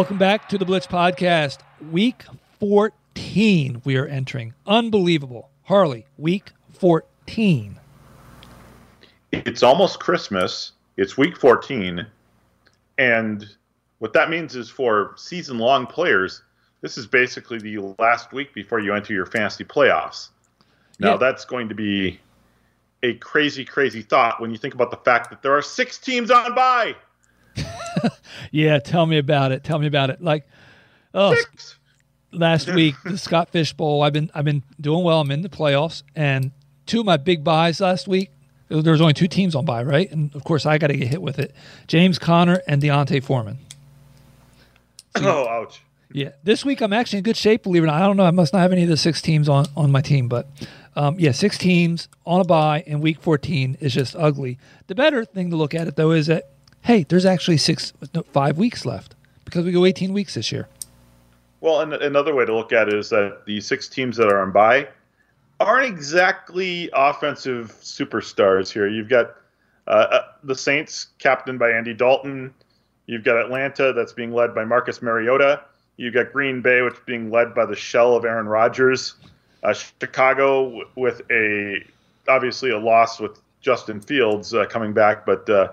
Welcome back to the Blitz Podcast. Week 14, we are entering. Unbelievable. Harley, week 14. It's almost Christmas. It's week 14. And what that means is for season long players, this is basically the last week before you enter your fantasy playoffs. Now, Yeah. that's going to be a crazy, crazy thought when you think about the fact that there are six teams on by. Yeah, tell me about it. Tell me about it. Like, oh, Six. last week the Scott Fish Bowl. I've been I've been doing well. I'm in the playoffs, and two of my big buys last week. There was only two teams on buy, right? And of course, I got to get hit with it. James Conner and D'Onta Foreman. Oh, ouch. Yeah, this week I'm actually in good shape. Believe it or not, I don't know. I must not have any of the six teams on on my team, but um, yeah, six teams on a bye in week 14 is just ugly. The better thing to look at it though is that hey, there's actually six, no, five weeks left because we go 18 weeks this year. Well, and another way to look at it is that the six teams that are on by aren't exactly offensive superstars here. You've got uh, uh, the Saints, captained by Andy Dalton. You've got Atlanta, that's being led by Marcus Mariota. You've got Green Bay, which is being led by the shell of Aaron Rodgers. Uh, Chicago, with a obviously a loss with Justin Fields uh, coming back, but uh,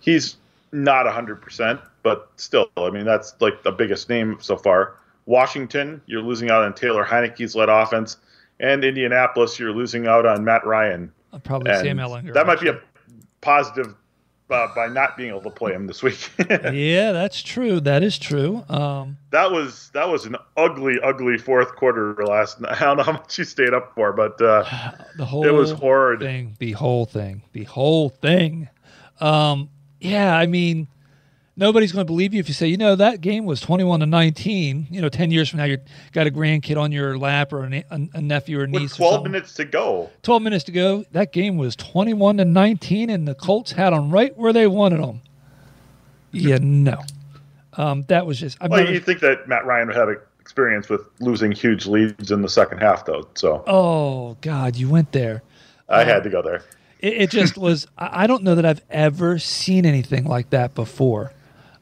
he's not 100%, but still, I mean, that's like the biggest name so far. Washington, you're losing out on Taylor Heinicke's led offense. And Indianapolis, you're losing out on Matt Ryan. Uh, Probably And Sam Ehlinger. That might be a positive uh, by not being able to play him this week. yeah, that's true. That is true. Um, that was that was an ugly, ugly fourth quarter last night. I don't know how much you stayed up for, but uh, the whole it was horrid. thing, the whole thing, the whole thing. Um, yeah, I mean, nobody's going to believe you if you say, you know, that game was 21 to 19. You know, 10 years from now, you got a grandkid on your lap or a, a, nephew or niece. With 12 something. minutes to go. 12 minutes to go. That game was 21 to 19, and the Colts had them right where they wanted them. Yeah, no. Um, that was just. I've Well, never- you think that Matt Ryan would have experience with losing huge leads in the second half, though. So oh God, you went there. I had to go there. It, it just was. I don't know that I've ever seen anything like that before.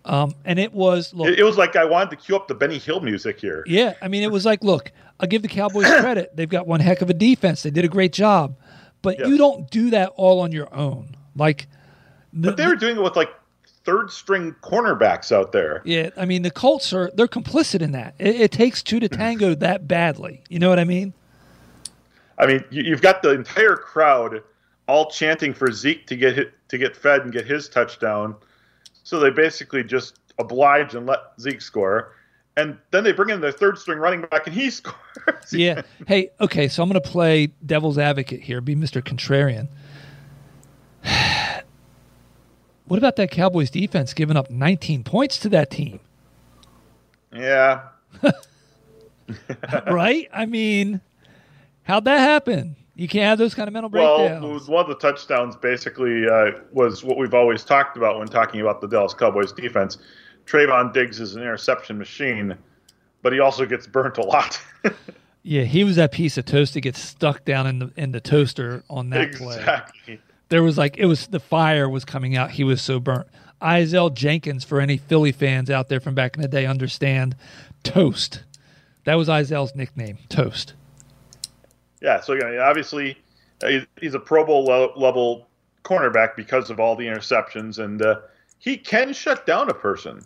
Um, and it was look, It, it was like I wanted to cue up the Benny Hill music here. yeah. I mean, it was like, look, I'll give the Cowboys credit. They've got one heck of a defense. They did a great job, but Yes. you don't do that all on your own. Like, the, But they were doing it with like third string cornerbacks out there. yeah. I mean, the Colts are they're complicit in that. It, it takes two to tango that badly. You know what I mean? I mean, you, you've got the entire crowd all chanting for Zeke to get hit, to get fed and get his touchdown. So they basically just oblige and let Zeke score. And then they bring in their third string running back and he scores. Yeah. hey, okay, so I'm going to play devil's advocate here, be Mr. Contrarian. what about that Cowboys defense giving up 19 points to that team? Yeah. right? I mean, how'd that happen? You can't have those kind of mental breakdowns. Well, one of the touchdowns basically uh, was what we've always talked about when talking about the Dallas Cowboys defense. Trevon Diggs is an interception machine, but he also gets burnt a lot. yeah, he was that piece of toast that gets stuck down in the in the toaster on that play. exactly. There was like it was the fire was coming out. He was so burnt. Izel Jenkins, for any Philly fans out there from back in the day, understand toast. That was Izel's nickname, toast. Yeah, so again, obviously uh, he's- a Pro Bowl level cornerback because of all the interceptions, and uh, he can shut down a person.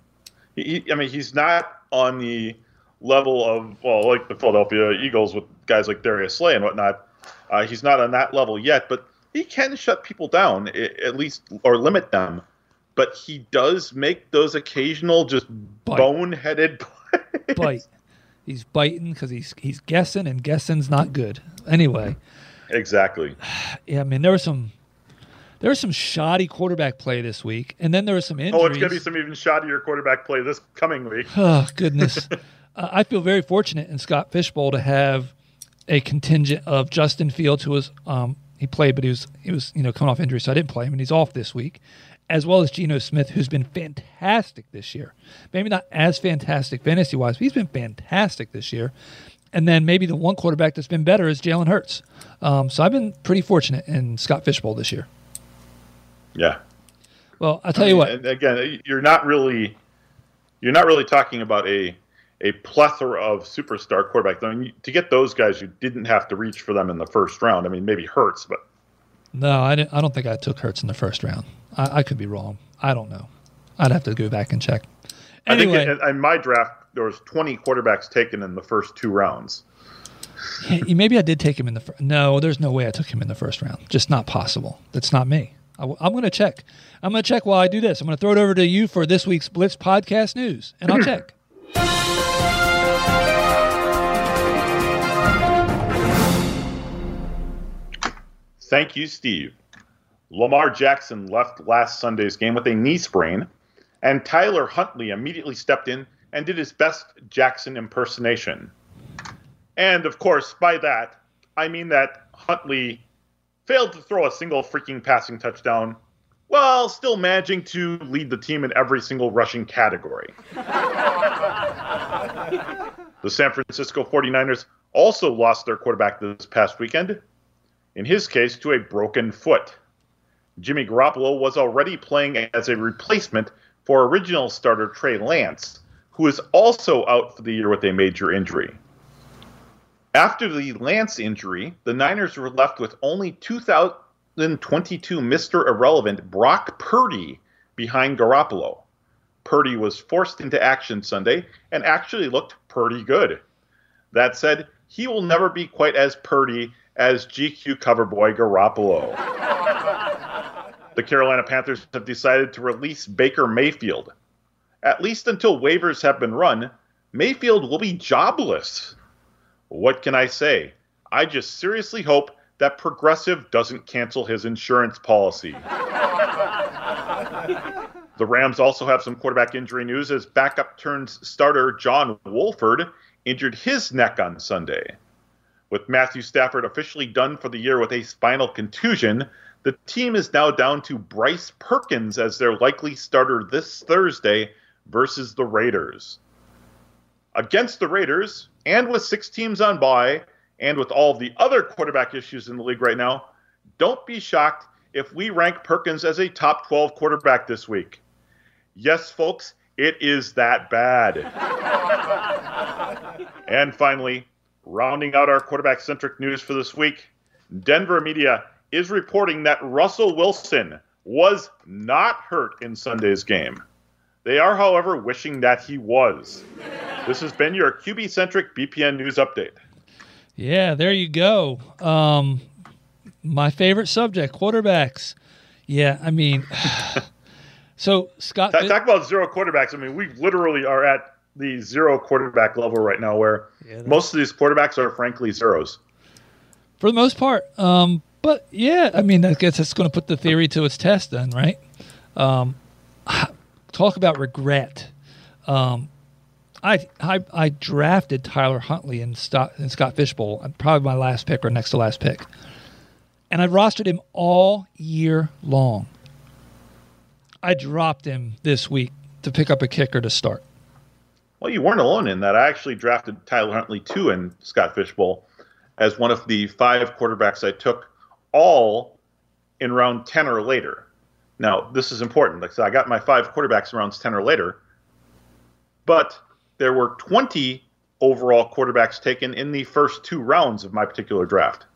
He- I mean, he's not on the level of well, like the Philadelphia Eagles with guys like Darius Slay and whatnot. Uh, he's not on that level yet, but he can shut people down at least or limit them. But he does make those occasional just Bite. boneheaded plays. Bite. He's biting because he's he's guessing, and guessing's not good. Anyway, Exactly. yeah, I mean there were some There was some shoddy quarterback play this week, and then there was some injuries. Oh, it's going to be some even shoddier quarterback play this coming week. Oh goodness, uh, I feel very fortunate in Scott Fishbowl to have a contingent of Justin Fields, who was um, he played, but he was he was you know coming off injury, so I didn't play him, and he's off this week, as well as Geno Smith, who's been fantastic this year. Maybe not as fantastic fantasy wise, but he's been fantastic this year. And then maybe the one quarterback that's been better is Jalen Hurts. Um, so I've been pretty fortunate in Scott Fishbowl this year. Yeah. Well, I'll tell you what. Again, you're not really you're not really talking about a a plethora of superstar quarterbacks. I mean, to get those guys, you didn't have to reach for them in the first round. I mean, maybe Hurts, but no, I, I don't think I took Hurts in the first round. I, I, could be wrong. I don't know. I'd have to go back and check. Anyway, I think in, in my draft there was 20 quarterbacks taken in the first two rounds. Maybe I did take him in the first. No, there's no way I took him in the first round. Just not possible. That's not me. I, am going to check. I'm going to check while I do this. I'm going to throw it over to you for this week's Blitz podcast news, and I'll check. Thank you, Steve. Lamar Jackson left last Sunday's game with a knee sprain, and Tyler Huntley immediately stepped in and did his best Jackson impersonation. And of course, by that, I mean that Huntley failed to throw a single freaking passing touchdown while still managing to lead the team in every single rushing category. the San Francisco 49ers also lost their quarterback this past weekend, in his case, to a broken foot. Jimmy Garoppolo was already playing as a replacement for original starter Trey Lance, who is also out for the year with a major injury. After the Lance injury, the Niners were left with only 2022 Mr. Irrelevant Brock Purdy behind Garoppolo. Purdy was forced into action Sunday and actually looked pretty good. That said, he will never be quite as Purdy as GQ cover boy Garoppolo. the Carolina Panthers have decided to release Baker Mayfield at least until waivers have been run, Mayfield will be jobless. What can I say? I just seriously hope that Progressive doesn't cancel his insurance policy. the Rams also have some quarterback injury news as backup turns starter John Wolford injured his neck on Sunday. With Matthew Stafford officially done for the year with a spinal contusion, the team is now down to Bryce Perkins as their likely starter this Thursday versus the Raiders. Against the Raiders, and with six teams on bye, and with all the other quarterback issues in the league right now, don't be shocked if we rank Perkins as a top 12 quarterback this week. Yes, folks, it is that bad. and finally, rounding out our quarterback centric news for this week, Denver media is reporting that Russell Wilson was not hurt in Sunday's game. They are, however, wishing that he was. This has been your QB centric BPN news update. Yeah, there you go. Um, my favorite subject, quarterbacks. Yeah, I mean, so Scott. Talk, talk, about zero quarterbacks. I mean, we literally are at the zero quarterback level right now, where yeah, most of these quarterbacks are frankly zeros. For the most part, um, but yeah, I mean, I guess that's going to put the theory to its test, then, right? Um, talk about regret. Um, I, I, I drafted Tyler Huntley in, Scott, Scott Fishbowl, probably my last pick or next to last pick, and I rostered him all year long. I dropped him this week to pick up a kicker to start. Well, you weren't alone in that. I actually drafted Tyler Huntley too in Scott Fishbowl as one of the five quarterbacks I took all in round 10 or later. Now, this is important. Like I said, I got my five quarterbacks in rounds 10 or later, but there were 20 overall quarterbacks taken in the first two rounds of my particular draft.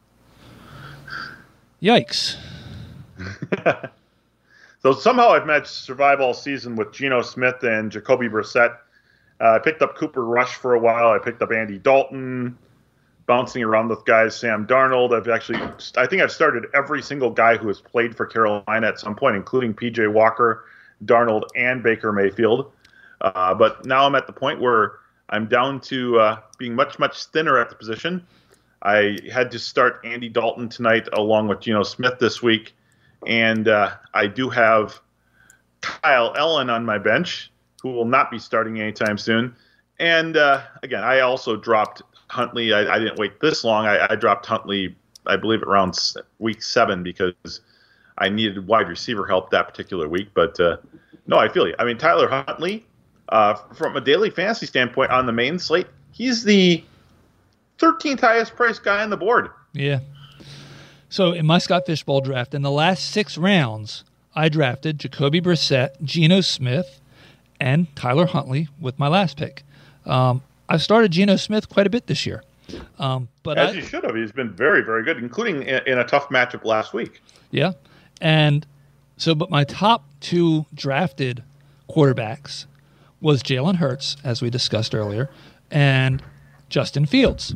Yikes. so somehow I've managed to survive all season with Geno Smith and Jacoby Brissett. Uh, I picked up Cooper Rush for a while. I picked up Andy Dalton bouncing around with guys. Sam Darnold. I've actually, I think I've started every single guy who has played for Carolina at some point, including PJ Walker, Darnold, and Baker Mayfield. Uh, but now I'm at the point where I'm down to uh, being much, much thinner at the position. I had to start Andy Dalton tonight along with Geno Smith this week and uh, I do have Kyle Allen on my bench, who will not be starting anytime soon. And uh, again, I also dropped Huntley. I, I didn't wait this long. I, I, dropped Huntley, I believe, around week seven because I needed wide receiver help that particular week. But uh, no, I feel you. I mean, Tyler Huntley, uh, from a daily fantasy standpoint on the main slate, he's the 13th highest priced guy on the board. Yeah. So in my Scott Fish Bowl draft, in the last six rounds, I drafted Jacoby Brissett, Geno Smith, and Tyler Huntley with my last pick. Um, I've started Geno Smith quite a bit this year. Um, but as I, you should have, he's been very, very good, including in, in a tough matchup last week. Yeah, and so, but my top two drafted quarterbacks was Jalen Hurts, as we discussed earlier, and Justin Fields.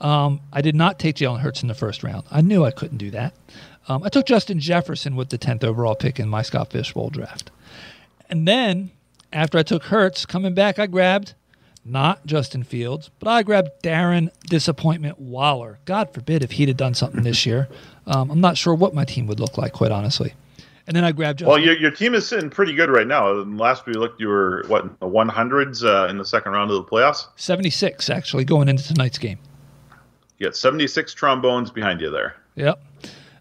Um, I did not take Jalen Hurts in the first round. I knew I couldn't do that. Um, I took Justin Jefferson with the 10th overall pick in my Scott Fish Bowl draft. And then after I took Hurts, coming back, I grabbed not Justin Fields, but I grabbed Darren Disappointment Waller. God forbid if he'd have done something this year. Um, I'm not sure what my team would look like, quite honestly. And then I grabbed. Justin. Well, your, your team is sitting pretty good right now. Last we looked, you were what in the 100s uh, in the second round of the playoffs. 76 actually going into tonight's game. You got 76 trombones behind you there. Yep.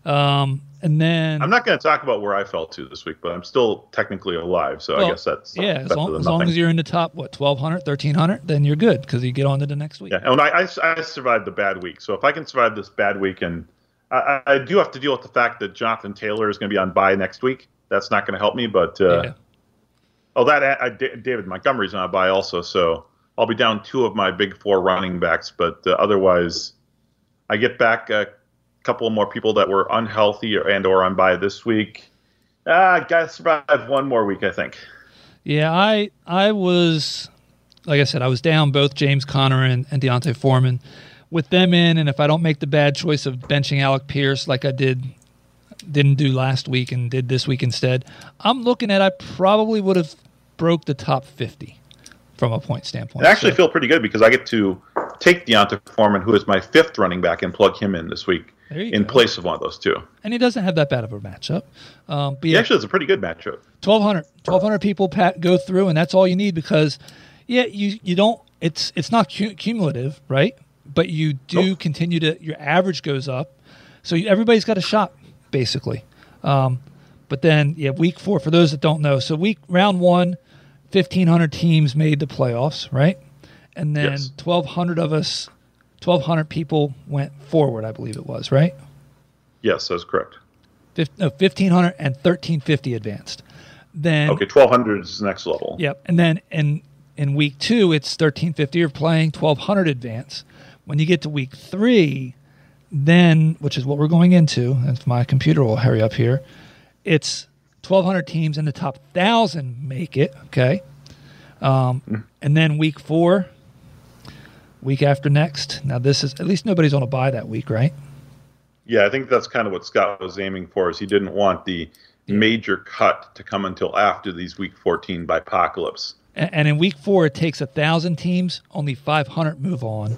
Um, and then I'm not going to talk about where I fell to this week, but I'm still technically alive, so well, I guess that's yeah. As long, as long, as you're in the top, what 1200, 1300, then you're good because you get on to the next week. Yeah, and I, I, I, survived the bad week, so if I can survive this bad week, and I, I do have to deal with the fact that Jonathan Taylor is going to be on bye next week. That's not going to help me, but uh, yeah. oh, that I, David Montgomery's on bye also, so I'll be down two of my big four running backs, but uh, otherwise, I get back. Uh, couple more people that were unhealthy and or on bye this week. Ah, got to survive one more week, I think. Yeah, I I was like I said, I was down both James Conner and, and D'Onta Foreman. With them in, and if I don't make the bad choice of benching Alec Pierce like I did didn't do last week and did this week instead, I'm looking at I probably would have broke the top fifty from a point standpoint. I actually so. feel pretty good because I get to take D'Onta Foreman, who is my fifth running back, and plug him in this week in go. place of one of those two. And he doesn't have that bad of a matchup. Um, but yeah, he actually has a pretty good matchup. 1,200, 1,200 people pat, go through, and that's all you need because, yeah, you you don't. It's it's not cu- cumulative, right? But you do nope. continue to your average goes up, so you, everybody's got a shot basically. Um, but then, yeah, week four for those that don't know. So week round one, 1,500 teams made the playoffs, right? And then yes. 1,200 of us 1,200 people went forward, I believe it was, right? Yes, that's correct. Fif- no, 1,500 and 1,350 advanced. Then okay, 1,200 is the next level. Yep, and then in in week two, it's 1,350. You're playing 1,200 advance. When you get to week three, then which is what we're going into, if my computer will hurry up here, it's 1,200 teams in the top thousand make it. Okay, um, mm. and then week four, week after next. Now this is at least nobody's on a buy that week, right? Yeah, I think that's kind of what Scott was aiming for. Is he didn't want the major cut to come until after these week 14 by apocalypse. And, and in week four, it takes a thousand teams, only 500 move on,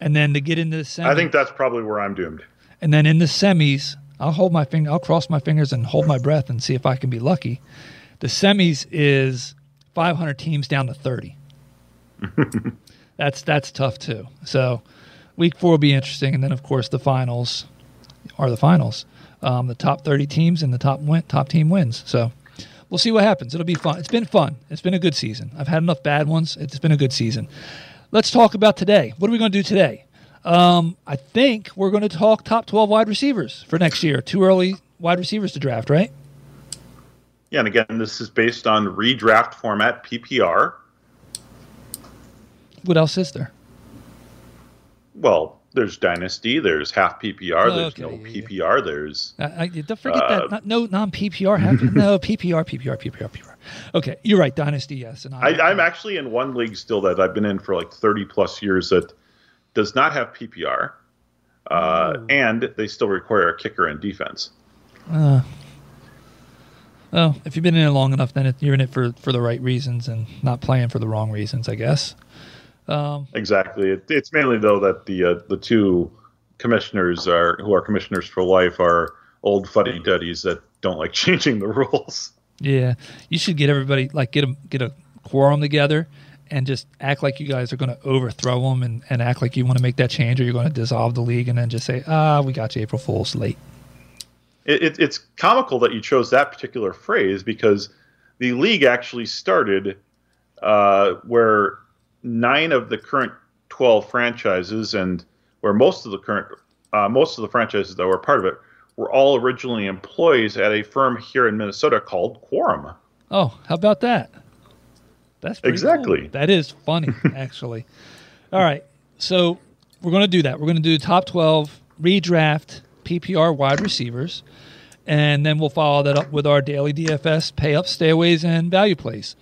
and then to get into the semis. I think that's probably where I'm doomed. And then in the semis, I'll hold my finger, I'll cross my fingers and hold my breath and see if I can be lucky. The semis is 500 teams down to 30. that's that's tough too. So week four will be interesting, and then of course the finals are the finals. Um, the top 30 teams and the top win, top team wins. So we'll see what happens. It'll be fun. It's been fun. It's been a good season. I've had enough bad ones. It's been a good season. Let's talk about today. What are we going to do today? Um, I think we're going to talk top 12 wide receivers for next year. Too early wide receivers to draft, right? Yeah, and again, this is based on redraft format PPR. What else is there? Well, there's Dynasty. There's half PPR. there's okay, no yeah, PPR. Yeah. There's. I, I, don't forget uh, that. Not, no non PPR. No PPR. PPR. PPR. PPR. Okay, you're right. Dynasty. Yes, and I, am actually in one league still that I've been in for like 30 plus years that does not have PPR, uh, oh. and they still require a kicker and defense. Uh, well, if you've been in it long enough, then it, you're in it for for the right reasons and not playing for the wrong reasons, I guess. Um, exactly. It, it's mainly though that the uh, the two commissioners are who are commissioners for life are old fuddy duddies that don't like changing the rules. Yeah, you should get everybody like get a get a quorum together and just act like you guys are going to overthrow them and, and act like you want to make that change or you're going to dissolve the league and then just say ah we got you April Fools late. It, it, it's comical that you chose that particular phrase because the league actually started uh, where nine of the current twelve franchises and where most of the current uh, most of the franchises that were part of it were all originally employees at a firm here in Minnesota called Quorum. Oh, how about that? That's Exactly. cool. That is funny, actually. All right, so we're going to do that. We're going to do top twelve redraft PPR wide receivers, and then we'll follow that up with our daily DFS pay up, stayaways, and value plays.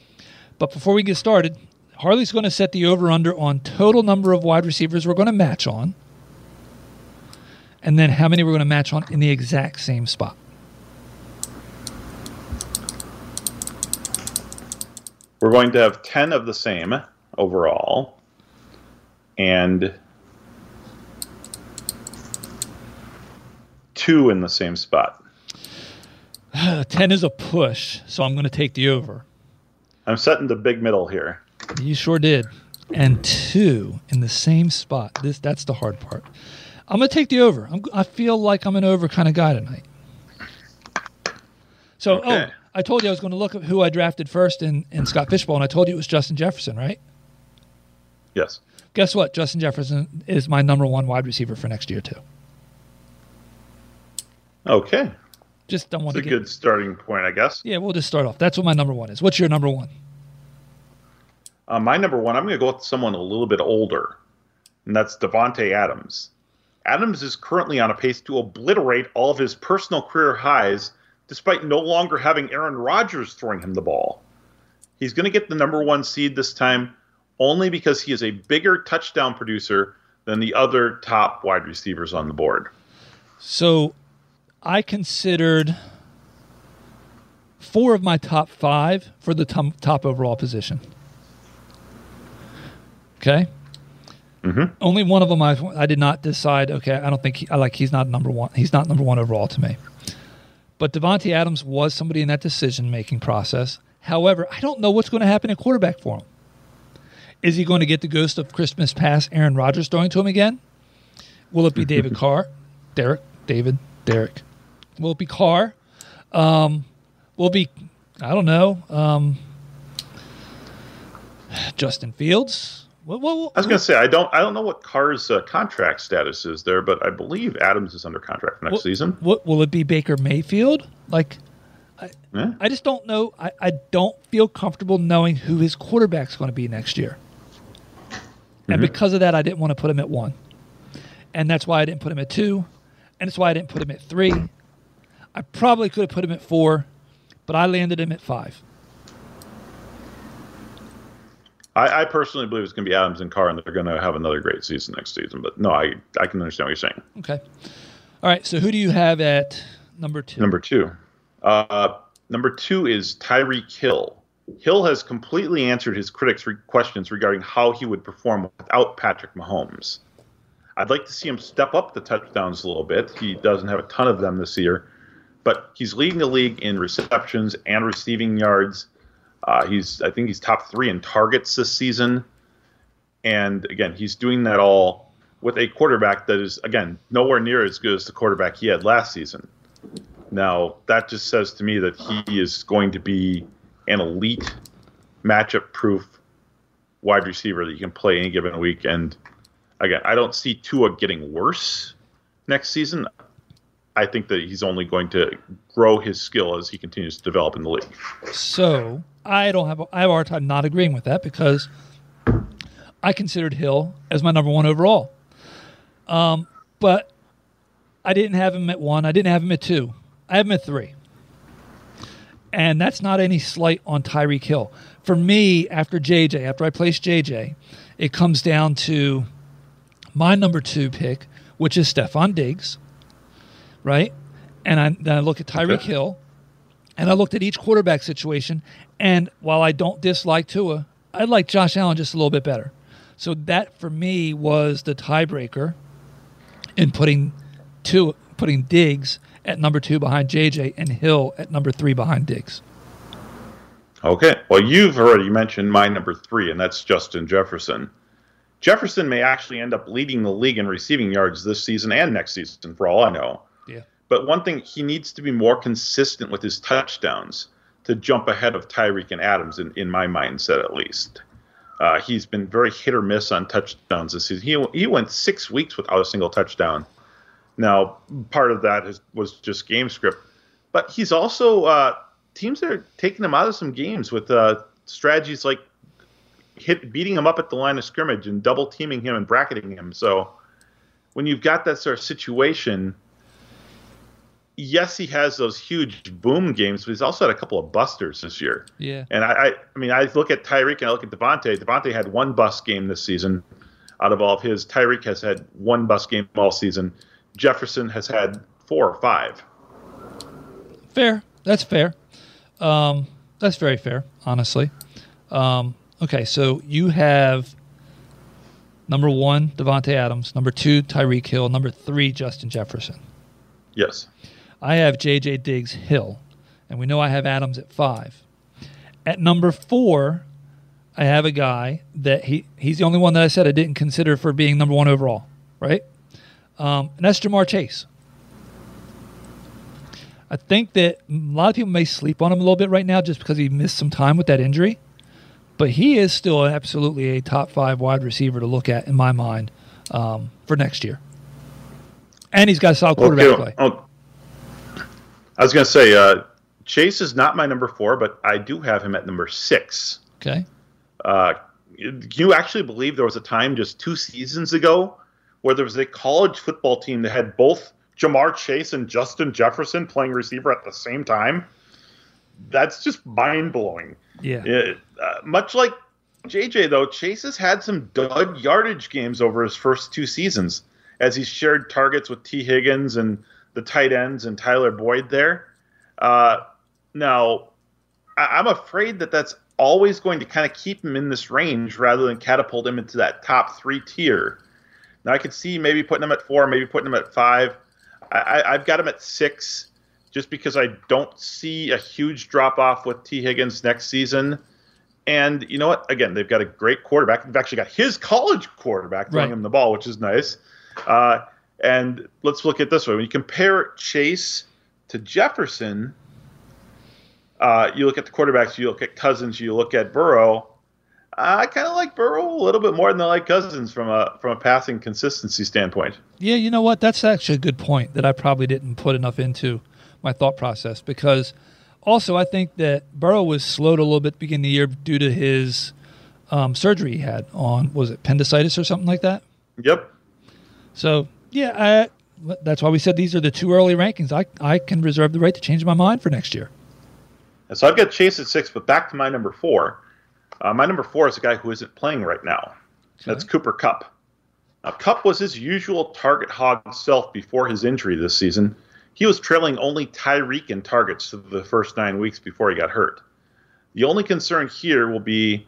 But before we get started, Harley's going to set the over under on total number of wide receivers we're going to match on, and then how many we're going to match on in the exact same spot. We're going to have 10 of the same overall. And two in the same spot. Uh, 10 is a push, so I'm going to take the over. I'm setting the big middle here. You sure did. And two in the same spot. This that's the hard part. I'm going to take the over. I'm, I feel like I'm an over kind of guy tonight. So, oh, Okay. oh, I told you I was going to look at who I drafted first in, in Scott Fishbowl, and I told you it was Justin Jefferson, right? Yes. Guess what? Justin Jefferson is my number one wide receiver for next year, too. Okay. Just don't want It's to a get. good starting point, I guess. Yeah, we'll just start off. That's what my number one is. What's your number one? Uh, my number one, I'm going to go with someone a little bit older, and that's Davante Adams. Adams is currently on a pace to obliterate all of his personal career highs, despite no longer having Aaron Rodgers throwing him the ball. He's going to get the number one seed this time, only because he is a bigger touchdown producer than the other top wide receivers on the board. So I considered four of my top five for the top overall position. Okay. Mhm. Only one of them I, I did not decide. Okay, I don't think he, I like he's not number one. He's not number one overall to me. But Davante Adams was somebody in that decision making process. However, I don't know what's going to happen at quarterback for him. Is he going to get the ghost of Christmas past Aaron Rodgers throwing to him again? Will it be David Carr? Derek? David? Derek? Will it be Carr? Um, will it be, I don't know, um, Justin Fields? What, what, what- I was going to say I don't I don't know what Carr's uh, contract status is there, but I believe Adams is under contract for next season. What will it be? Baker Mayfield? Like, Yeah. I just don't know. I, I don't feel comfortable knowing who his quarterback's going to be next year. And because of that, I didn't want to put him at one. And that's why I didn't put him at two. And that's why I didn't put him at three. I probably could have put him at four, but I landed him at five. I, I personally believe it's going to be Adams and Carr, and they're going to have another great season next season. But no, I I can understand what you're saying. Okay. All right. So who do you have at number two? Number two, uh, number two is Tyreek Hill. Hill has completely answered his critics' re- questions regarding how he would perform without Patrick Mahomes. I'd like to see him step up the touchdowns a little bit. He doesn't have a ton of them this year, but he's leading the league in receptions and receiving yards. Uh, he's, I think, he's top three in targets this season, and again, he's doing that all with a quarterback that is, again, nowhere near as good as the quarterback he had last season. Now, that just says to me that he is going to be an elite matchup proof wide receiver that you can play any given week. And again, I don't see Tua getting worse next season. I think that he's only going to grow his skill as he continues to develop in the league. So I don't have a, I have a hard time not agreeing with that because I considered Hill as my number one overall. Um, but I didn't have him at one. I didn't have him at two. I have him at three. And that's not any slight on Tyreek Hill. For me, after JJ, after I placed JJ, it comes down to my number two pick, which is Stefon Diggs, right? And I, then I look at Tyreek. Hill, and I looked at each quarterback situation. And while I don't dislike Tua, I like Josh Allen just a little bit better. So that for me was the tiebreaker in putting Tua, putting Diggs at number two behind JJ and Hill at number three behind Diggs. Okay. Well, you've already mentioned my number three, and that's Justin Jefferson. Jefferson may actually end up leading the league in receiving yards this season and next season, for all I know. But one thing, he needs to be more consistent with his touchdowns to jump ahead of Tyreek and Adams, in, in my mindset at least. Uh, he's been very hit or miss on touchdowns this season. He, he went six weeks without a single touchdown. Now, part of that is, was just game script, but he's also uh, teams are taking him out of some games with uh, strategies like hit beating him up at the line of scrimmage and double teaming him and bracketing him. So when you've got that sort of situation, yes, he has those huge boom games, but he's also had a couple of busters this year. Yeah. And I, I, I mean, I look at Tyreek and I look at Davante. Davante had one bust game this season out of all of his. Tyreek has had one bust game all season. Jefferson has had four or five. Fair. That's fair. Um, that's very fair, honestly. Um, okay, so you have number one, Davante Adams. Number two, Tyreek Hill. Number three, Justin Jefferson. Yes. I have J.J. Diggs Hill, and we know I have Adams at five. At number four, I have a guy that he he's the only one that I said I didn't consider for being number one overall, right? Um, and that's Ja'Marr Chase. I think that a lot of people may sleep on him a little bit right now just because he missed some time with that injury. But he is still absolutely a top five wide receiver to look at in my mind um, for next year. And he's got a solid quarterback Okay, play. oh, I was going to say, uh, Chase is not my number four, but I do have him at number six. Okay. Uh, do you actually believe there was a time just two seasons ago where there was a college football team that had both Ja'Marr Chase and Justin Jefferson playing receiver at the same time? That's just mind blowing. Yeah. It, uh, much like JJ, though, Chase has had some dud yardage games over his first two seasons as he's shared targets with Tee Higgins and the tight ends and Tyler Boyd there. Uh, now, I- I'm afraid that that's always going to kind of keep him in this range rather than catapult him into that top three tier. Now, I could see maybe putting him at four, maybe putting him at five. I, I, I've got him at six just because I don't see a huge drop off with Tee Higgins next season. And you know what? Again, they've got a great quarterback. They've actually got his college quarterback throwing Right. him the ball, which is nice. Uh, and let's look at this way: when you compare Chase to Jefferson, uh, you look at the quarterbacks. You look at Cousins. You look at Burrow. I kind of like Burrow a little bit more than I like Cousins from a from a passing consistency standpoint. Yeah, you know what? That's actually a good point that I probably didn't put enough into my thought process because also I think that Burrow was slowed a little bit beginning of the year due to his um, surgery he had on was it appendicitis or something like that. Yep. So yeah, I, that's why we said these are the two early rankings. I I can reserve the right to change my mind for next year. And so I've got Chase at six, but back to my number four. Uh, my number four is a guy who isn't playing right now. That's Cooper Kupp. Now, Kupp was his usual target hog self before his injury this season. He was trailing only Tyreek in targets for the first nine weeks before he got hurt. The only concern here will be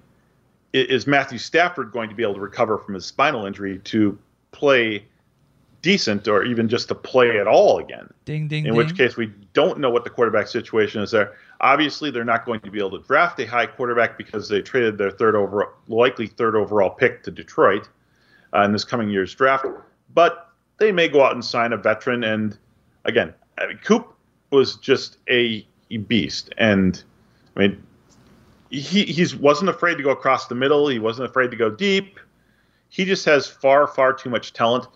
is Matthew Stafford going to be able to recover from his spinal injury to play decent or even just to play at all again? Ding ding in ding. which case we don't know what the quarterback situation is there. Obviously, they're not going to be able to draft a high quarterback because they traded their third overall, likely third overall pick to Detroit uh, in this coming year's draft. But they may go out and sign a veteran. And again, I mean, Coop was just a beast, and I mean, he he wasn't afraid to go across the middle. He wasn't afraid to go deep. He just has far far too much talent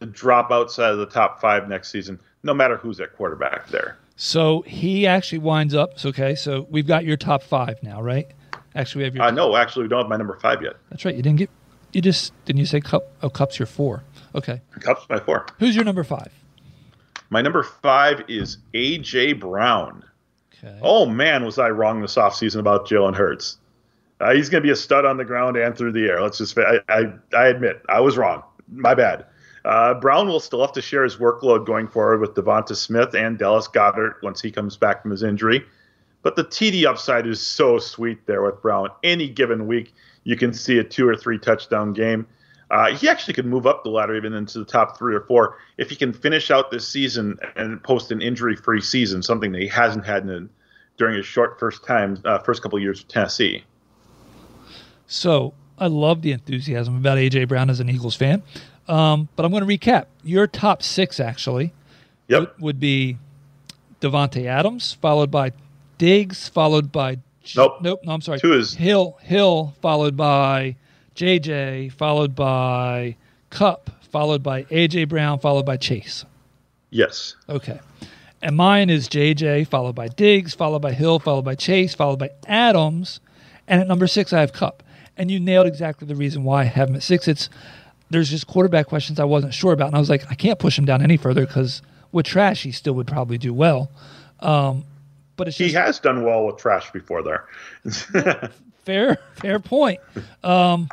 to drop outside of the top five next season, no matter who's at quarterback there. So he actually winds up. Okay, so we've got your top five now, right? Actually, we have your. Uh, know. actually, we don't have my number five yet. That's right. You didn't get. You just didn't you say Kupp? Oh, Kupp's. Your four. Okay. Kupp's my four. Who's your number five? My number five is AJ Brown. Okay. Oh man, was I wrong this offseason about Jalen Hurts? Uh, he's going to be a stud on the ground and through the air. Let's just, I, I, I admit, I was wrong. My bad. Uh, Brown will still have to share his workload going forward with DeVonta Smith and Dallas Goedert once he comes back from his injury. But the TD upside is so sweet there with Brown. Any given week, you can see a two or three touchdown game. Uh, he actually could move up the ladder even into the top three or four if he can finish out this season and post an injury-free season, something that he hasn't had in, during his short first time, uh, first couple of years with Tennessee. So I love the enthusiasm about AJ Brown as an Eagles fan, um, but I'm going to recap. Your top six actually Yep. would, be Davante Adams, followed by Diggs, followed by J- Nope. nope, no, I'm sorry. Two is- Hill, Hill, followed by JJ, followed by Kupp, followed by AJ Brown, followed by Chase. Yes. Okay. And mine is JJ, followed by Diggs, followed by Hill, followed by Chase, followed by Adams. And at number six, I have Kupp. And you nailed exactly the reason why I have him at six. It's there's just quarterback questions I wasn't sure about. And I was like, I can't push him down any further because with trash, he still would probably do well. Um, but it's He has done well with trash before there. fair, fair point. Um,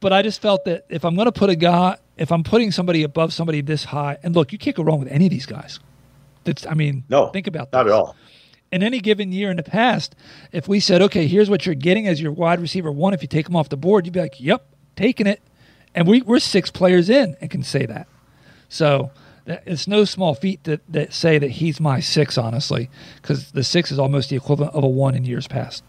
but I just felt that if I'm going to put a guy, if I'm putting somebody above somebody this high, and look, you can't go wrong with any of these guys. That's, I mean, no. think about that. Not at all. in any given year in the past, if we said, okay, here's what you're getting as your wide receiver one, if you take him off the board, you'd be like, yep, taking it. And we, we're six players in and can say that. So that, it's no small feat that, that say that he's my six, honestly, because the six is almost the equivalent of a one in years past.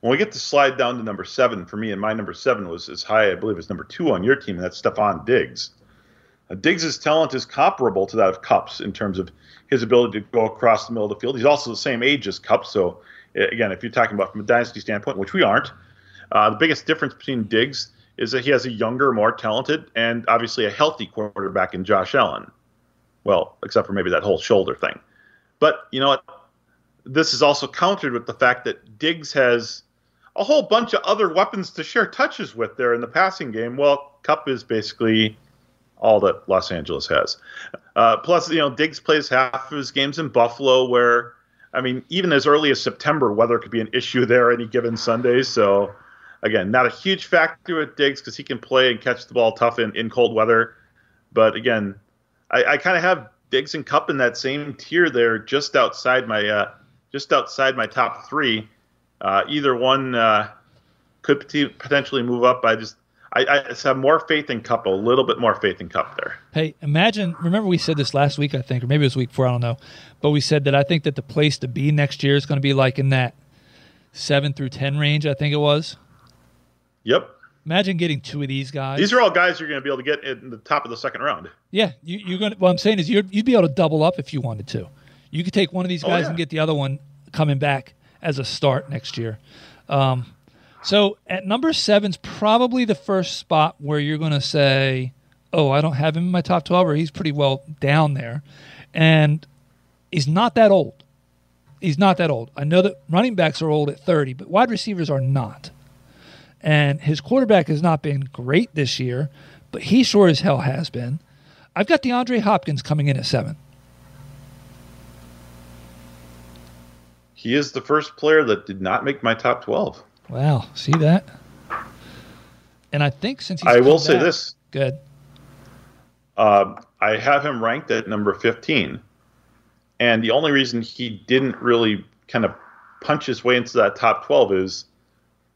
When we get to slide down to number seven for me, and my number seven was as high, I believe, as number two on your team, and that's Stefon Diggs. Diggs' talent is comparable to that of Kupp's in terms of his ability to go across the middle of the field. He's also the same age as Kupp's, so again, if you're talking about from a dynasty standpoint, which we aren't, uh, the biggest difference between Diggs is that he has a younger, more talented, and obviously a healthy quarterback in Josh Allen. Well, except for maybe that whole shoulder thing. But you know what? This is also countered with the fact that Diggs has a whole bunch of other weapons to share touches with there in the passing game. Well, Kupp is basically all that Los Angeles has. Uh, plus, you know, Diggs plays half of his games in Buffalo, where I mean, even as early as September, weather could be an issue there any given Sunday. So, again, not a huge factor with Diggs because he can play and catch the ball tough in, in cold weather. But again, I, I kind of have Diggs and Kupp in that same tier there, just outside my uh, just outside my top three. Uh, either one uh, could pot- potentially move up. I just I, I have more faith in Kupp, a little bit more faith in Kupp there. Hey, imagine, remember we said this last week, I think, or maybe it was week four, I don't know. But we said that I think that the place to be next year is going to be like in that seven through 10 range, I think it was. Yep. Imagine getting two of these guys. These are all guys you're going to be able to get in the top of the second round. Yeah, you, you're going. to What I'm saying is, you'd, you'd be able to double up if you wanted to. You could take one of these Oh, guys yeah. and get the other one coming back as a start next year. Um, so at number seven's probably the first spot where you're going to say, "Oh, I don't have him in my top 12, or he's pretty well down there," and he's not that old. He's not that old. I know that running backs are old at 30, but wide receivers are not. And his quarterback has not been great this year, but he sure as hell has been. I've got DeAndre Hopkins coming in at seven. He is the first player that did not make my top 12. Wow, see that? And I think since he's I will say back- this Good. Um, I have him ranked at number 15. And the only reason he didn't really kind of punch his way into that top 12 is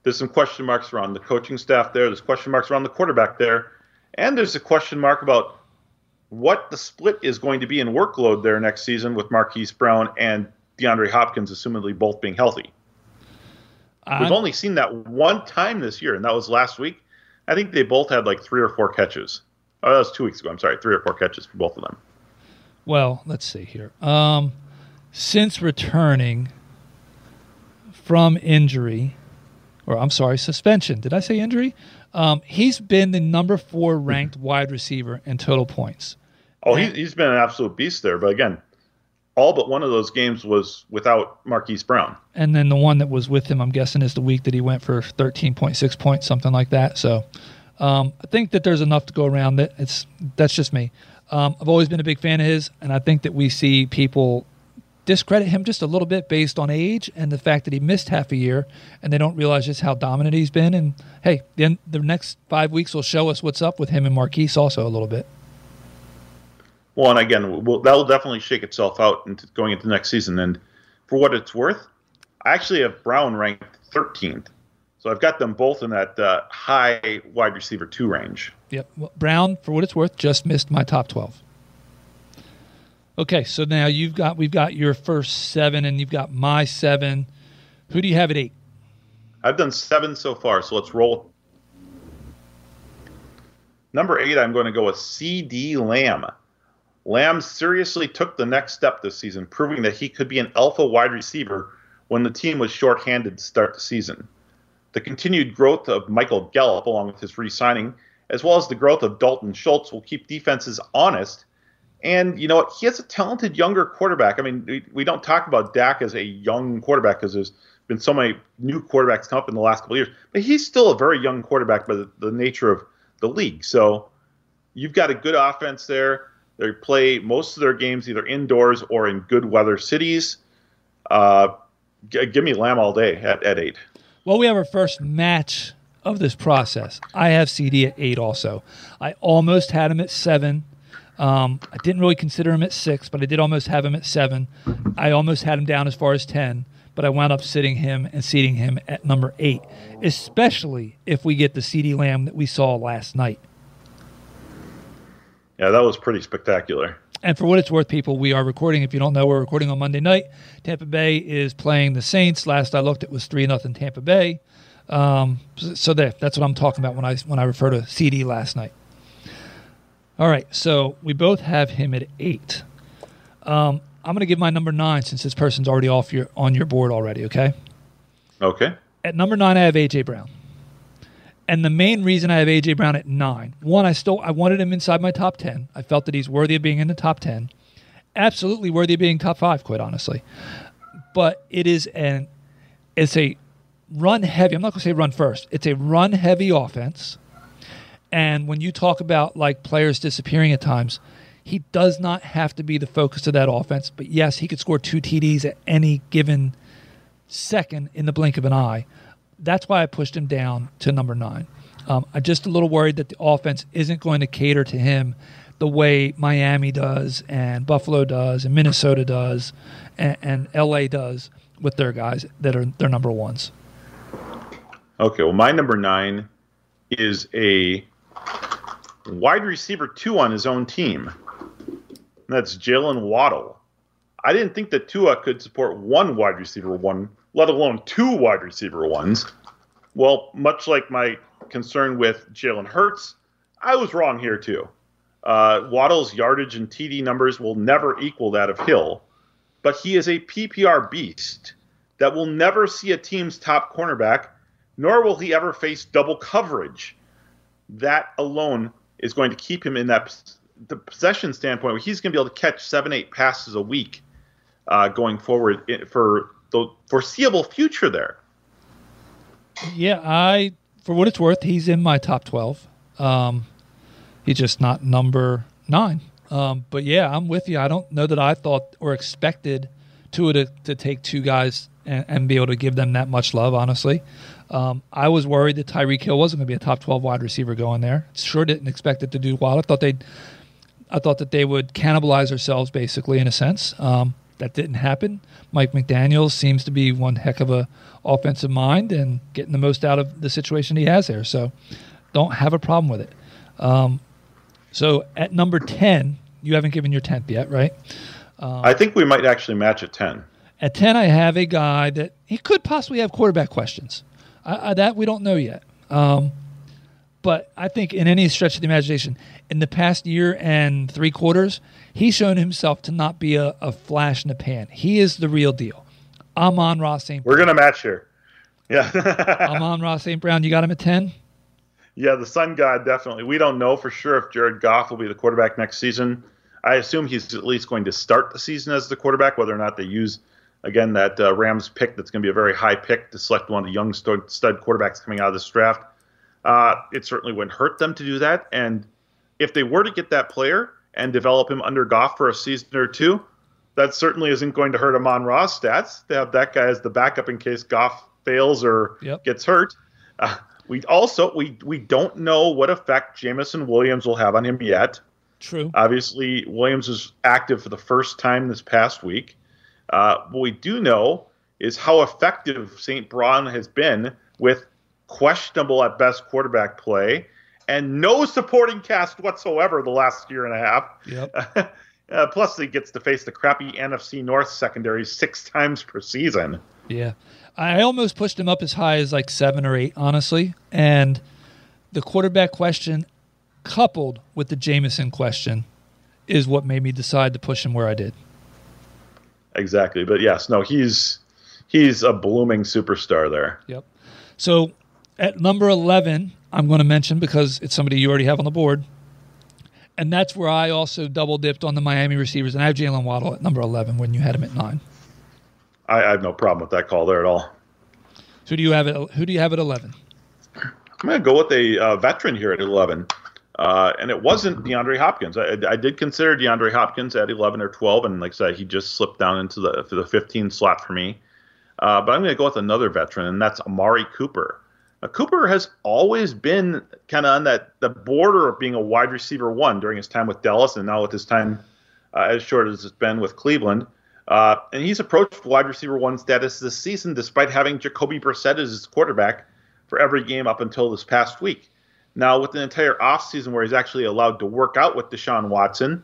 there's some question marks around the coaching staff there, there's question marks around the quarterback there, and there's a question mark about what the split is going to be in workload there next season with Marquise Brown and DeAndre Hopkins, assumedly both being healthy. We've only seen that one time this year, and that was last week. I think they both had like three or four catches. Oh, that was two weeks ago. I'm sorry, three or four catches for both of them. well, let's see here. Um, since returning from injury, or I'm sorry, suspension. Did I say injury? Um, he's been the number four ranked wide receiver in total points. Oh, he, he's been an absolute beast there. But again, all but one of those games was without Marquise Brown. and then the one that was with him, I'm guessing, is the week that he went for 13.6 points, something like that. So um, I think that there's enough to go around. That it's that's just me. Um, I've always been a big fan of his, and I think that we see people discredit him just a little bit based on age and the fact that he missed half a year, and they don't realize just how dominant he's been. And hey, then the next five weeks will show us what's up with him and Marquise also a little bit. Well, and again, we'll, that'll definitely shake itself out into going into next season. And for what it's worth, I actually have Brown ranked 13th. So I've got them both in that uh, high wide receiver two range. Yep. Well, Brown, for what it's worth, just missed my top twelve. Okay, so now you've got we've got your first seven, and you've got my seven. Who do you have at eight? I've done seven so far, so let's roll. Number eight, I'm going to go with CeeDee Lamb. Lamb seriously took the next step this season, proving that he could be an alpha wide receiver when the team was shorthanded to start the season. The continued growth of Michael Gallup, along with his re signing, as well as the growth of Dalton Schultz, will keep defenses honest. And you know what? He has a talented younger quarterback. I mean, we, we don't talk about Dak as a young quarterback because there's been so many new quarterbacks come up in the last couple years, but he's still a very young quarterback by the, the nature of the league. So you've got a good offense there. They play most of their games either indoors or in good weather cities. Uh, g- give me Lamb all day at, at eight. Well, we have our first match of this process. I have CeeDee at eight also. I almost had him at seven. Um, I didn't really consider him at six, but I did almost have him at seven. I almost had him down as far as 10, but I wound up sitting him and seating him at number eight, especially if we get the CeeDee Lamb that we saw last night. Yeah, that was pretty spectacular. And for what it's worth, people, we are recording. If you don't know, we're recording on Monday night. Tampa Bay is playing the Saints. Last I looked, it was three nothing Tampa Bay. Um, so, there, that's what I'm talking about when I when I refer to CeeDee last night. All right, so we both have him at eight. Um, I'm going to give my number nine since this person's already off your on your board already. Okay. Okay. At number nine, I have AJ Brown. And the main reason I have AJ Brown at nine, one, I still I wanted him inside my top ten. I felt that he's worthy of being in the top ten. Absolutely worthy of being top five, quite honestly. But it is an it's a run heavy. I'm not gonna say run first. It's a run heavy offense. And when you talk about like players disappearing at times, he does not have to be the focus of that offense. But yes, he could score two TDs at any given second in the blink of an eye. That's why I pushed him down to number nine. Um, I'm just a little worried that the offense isn't going to cater to him the way Miami does, and Buffalo does, and Minnesota does, and, and LA does with their guys that are their number ones. Okay, well, my number nine is a wide receiver two on his own team. That's Jalen Waddle. I didn't think that Tua could support one wide receiver one, let alone two wide receiver ones. Well, much like my concern with Jalen Hurts, I was wrong here too. Uh, Waddle's yardage and TD numbers will never equal that of Hill, but he is a PPR beast that will never see a team's top cornerback, nor will he ever face double coverage. That alone is going to keep him in that the possession standpoint where he's going to be able to catch seven, eight passes a week uh, going forward for the foreseeable future there. Yeah, I for what it's worth, he's in my top twelve. Um, he's just not number nine. Um, but yeah, I'm with you. I don't know that I thought or expected Tua to, to take two guys and, and be able to give them that much love. Honestly, um, I was worried that Tyreek Hill wasn't going to be a top twelve wide receiver going there. Sure, didn't expect it to do well. I thought they, I thought that they would cannibalize themselves basically in a sense. Um, that didn't happen. Mike McDaniel seems to be one heck of a offensive mind and getting the most out of the situation he has there. So don't have a problem with it. Um, so at number 10, you haven't given your 10th yet, right? I think we might actually match at 10. At 10, I have a guy that he could possibly have quarterback questions. I, I, that we don't know yet. Um, but I think in any stretch of the imagination, in the past year and three quarters, he's shown himself to not be a, a flash in the pan. He is the real deal. Amon-Ra St. We're going to match here. Yeah. Amon-Ra St. Brown, you got him at 10? Yeah, the Sun God, definitely. We don't know for sure if Jared Goff will be the quarterback next season. I assume he's at least going to start the season as the quarterback, whether or not they use, again, that uh, Rams pick that's going to be a very high pick to select one of the young stud quarterbacks coming out of this draft. Uh, it certainly wouldn't hurt them to do that. And if they were to get that player and develop him under Goff for a season or two, that certainly isn't going to hurt Amon Ra's stats. They have that guy as the backup in case Goff fails or yep. gets hurt. Uh, we also we we don't know what effect Jameson Williams will have on him yet. True. Obviously, Williams is active for the first time this past week. Uh, what we do know is how effective St. Brown has been with questionable at best quarterback play, and no supporting cast whatsoever the last year and a half. Yep. uh, plus, he gets to face the crappy NFC North secondary six times per season. Yeah. I almost pushed him up as high as like seven or eight, honestly. And the quarterback question, coupled with the Jameson question, is what made me decide to push him where I did. Exactly. But yes, no, he's he's a blooming superstar there. Yep. So at number 11, I'm going to mention because it's somebody you already have on the board. And that's where I also double dipped on the Miami receivers. And I have Jalen Waddle at number 11 when you had him at nine. I, I have no problem with that call there at all. So who do you have at, who do you have at 11? I'm going to go with a uh, veteran here at 11. Uh, and it wasn't DeAndre Hopkins. I, I, did consider DeAndre Hopkins at 11 or 12, and like I said, he just slipped down into the the 15 slot for me. Uh, but I'm going to go with another veteran, and that's Amari Cooper. Now, Cooper has always been kind of on that the border of being a wide receiver one during his time with Dallas, and now with his time uh, as short as it's been with Cleveland. Uh, and he's approached wide receiver one status this season, despite having Jacoby Brissett as his quarterback for every game up until this past week. Now, with an entire offseason where he's actually allowed to work out with Deshaun Watson,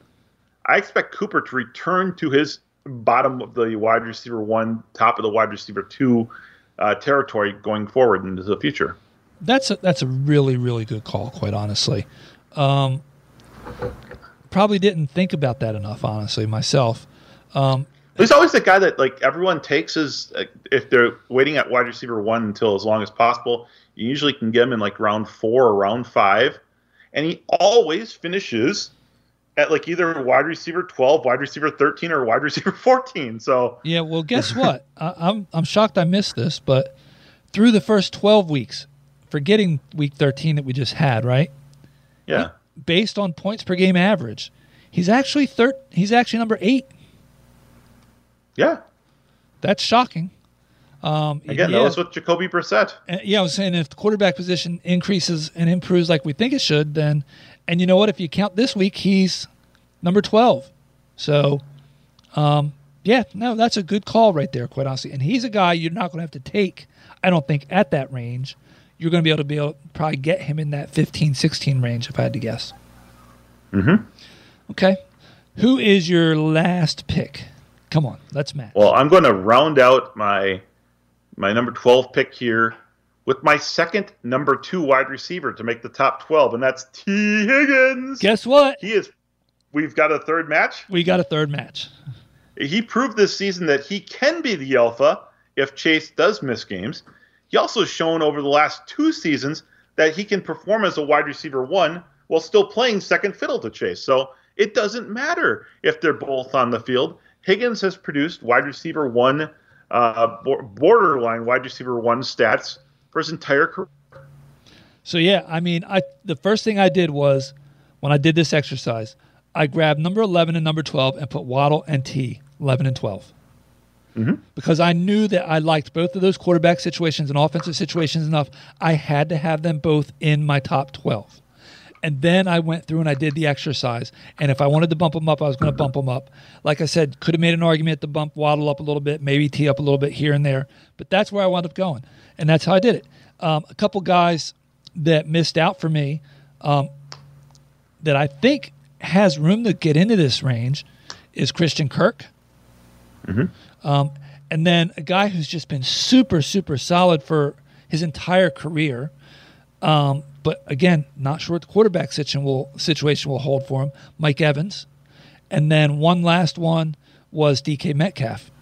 I expect Cooper to return to his bottom of the wide receiver one, top of the wide receiver two uh, territory going forward into the future. That's a, that's a really really good call, quite honestly. Um, probably didn't think about that enough, honestly, myself. Um, He's always the guy that like everyone takes as uh, if they're waiting at wide receiver one until as long as possible. You usually can get him in like round four or round five, and he always finishes at like either wide receiver 12, wide receiver 13, or wide receiver 14. So yeah, well, guess what? I, I'm I'm shocked I missed this, but through the first 12 weeks, forgetting week 13 that we just had, right? Yeah. Based on points per game average, he's actually third. He's actually number eight. Yeah. That's shocking. Um, Again, yeah. that was with Jacoby Brissett. yeah, I was saying if the quarterback position increases and improves like we think it should, then, and you know what? If you count this week, he's number 12. So, um, yeah, no, that's a good call right there, quite honestly. And he's a guy you're not going to have to take, I don't think, at that range. You're going to be able to be able to probably get him in that 15, 16 range, if I had to guess. Mm-hmm. Okay. Who is your last pick? Come on, let's match. Well, I'm going to round out my my number 12 pick here with my second number two wide receiver to make the top 12, and that's Tee Higgins. Guess what? He is. We've got a third match. We got a third match. He proved this season that he can be the alpha if Chase does miss games. He also shown over the last two seasons that he can perform as a wide receiver one while still playing second fiddle to Chase. So it doesn't matter if they're both on the field. Higgins has produced wide receiver one uh, borderline wide receiver one stats for his entire career. So yeah, I mean, I the first thing I did was when I did this exercise, I grabbed number eleven and number twelve and put Waddle and Tee eleven and 12 mm-hmm. because I knew that I liked both of those quarterback situations and offensive situations enough. I had to have them both in my top twelve. And then I went through and I did the exercise. And if I wanted to bump them up, I was going to bump them up. Like I said, could have made an argument to bump Waddle up a little bit, maybe Tee up a little bit here and there. But that's where I wound up going. And that's how I did it. Um, a couple guys that missed out for me um, that I think has room to get into this range is Christian Kirk. Mm-hmm. Um, and then a guy who's just been super, super solid for his entire career. Um, but again, not sure what the quarterback situation will situation will hold for him. Mike Evans, and then one last one was DK Metcalf.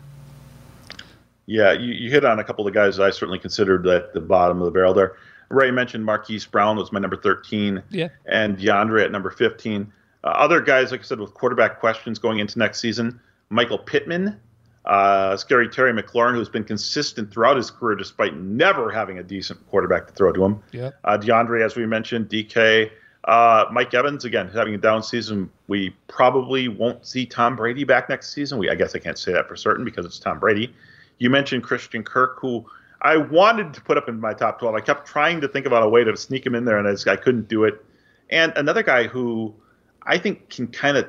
Yeah, you, you hit on a couple of guys that I certainly considered at the bottom of the barrel there. Ray mentioned Marquise Brown was my number 13, yeah, and DeAndre at number 15. Uh, other guys, like I said, with quarterback questions going into next season, Michael Pittman uh, scary Terry McLaurin, who's been consistent throughout his career despite never having a decent quarterback to throw to him. Yep. Uh, DeAndre, as we mentioned, DK. Uh, Mike Evans, again, having a down season. We probably won't see Tom Brady back next season. We, I guess I can't say that for certain because it's Tom Brady. You mentioned Christian Kirk, who I wanted to put up in my top 12. I kept trying to think about a way to sneak him in there, and I, just, I couldn't do it. And another guy who I think can kind of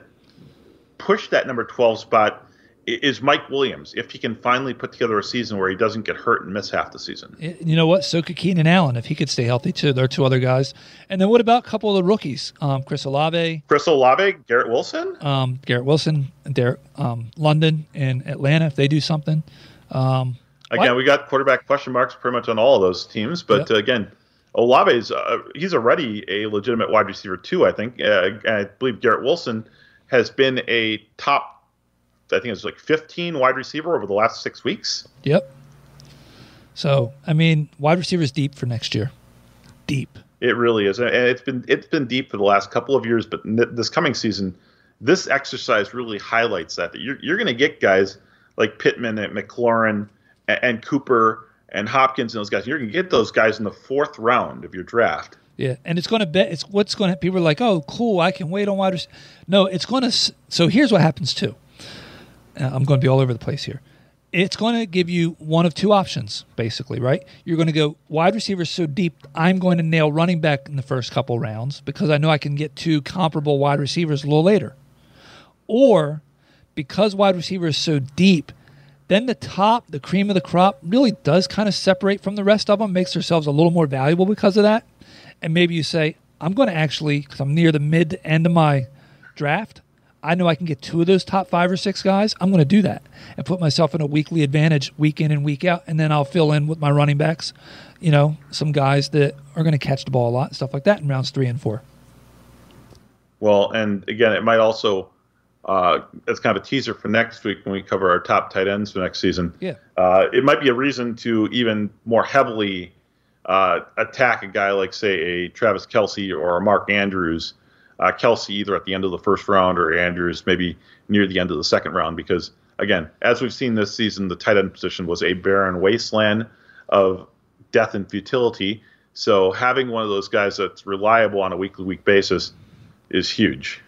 push that number 12 spot is Mike Williams if he can finally put together a season where he doesn't get hurt and miss half the season. You know what? So could Keenan Allen if he could stay healthy too. There are two other guys. And then what about a couple of the rookies? Um, Chris Olave, Chris Olave, Garrett Wilson, um, Garrett Wilson, Drake um, London and Atlanta if they do something. Um, again, what? we got quarterback question marks pretty much on all of those teams, but Yep. uh, again. Olave's uh, he's already a legitimate wide receiver too. I think. Uh, I believe Garrett Wilson has been a top. I think it's like 15 wide receiver over the last six weeks. Yep. So I mean, wide receivers deep for next year. Deep. It really is, and it's been it's been deep for the last couple of years. But n- this coming season, this exercise really highlights that that you're you're going to get guys like Pittman and McLaurin and, and Cooper and Hopkins and those guys. You're going to get those guys in the fourth round of your draft. Yeah, and it's going to bet. It's what's going to. People are like, "Oh, cool, I can wait on wide receivers." No, it's going to. So here's what happens too. Uh, I'm going to be all over the place here. It's going to give you one of two options, basically, right? You're going to go wide receivers so deep. I'm going to nail running back in the first couple rounds because I know I can get two comparable wide receivers a little later. Or because wide receiver is so deep, then the top, the cream of the crop, really does kind of separate from the rest of them, makes themselves a little more valuable because of that. And maybe you say, I'm going to actually, because I'm near the mid end of my draft, I know I can get two of those top five or six guys. I'm going to do that and put myself in a weekly advantage week in and week out. And then I'll fill in with my running backs, you know, some guys that are going to catch the ball a lot and stuff like that in rounds three and four. Well, and again, it might also uh, it's kind of a teaser for next week when we cover our top tight ends for next season. Yeah. Uh, it might be a reason to even more heavily uh, attack a guy like, say, a Travis Kelce or a Mark Andrews. Uh, Kelce either at the end of the first round or Andrews maybe near the end of the second round because again, as we've seen this season, the tight end position was a barren wasteland of death and futility. So having one of those guys that's reliable on a week to week basis is huge.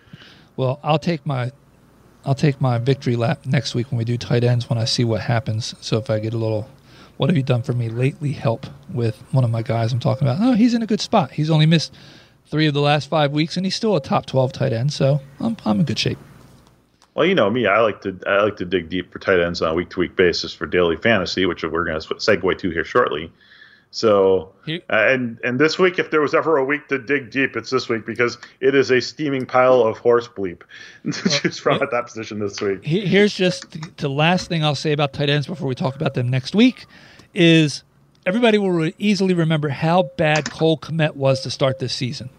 Well, I'll take my I'll take my victory lap next week when we do tight ends when I see what happens. So if I get a little what have you done for me lately help with one of my guys I'm talking about. Oh, he's in a good spot. He's only missed three of the last five weeks and he's still a top twelve tight end, so I'm I'm in good shape. Well, you know me, I like to I like to dig deep for tight ends on a week to week basis for daily fantasy, which we're going to segue to here shortly. So, uh, and and this week, if there was ever a week to dig deep, it's this week because it is a steaming pile of horse bleep to choose from at that position this week. Here's just the, the last thing I'll say about tight ends before we talk about them next week is everybody will easily remember how bad Cole Kmet was to start this season.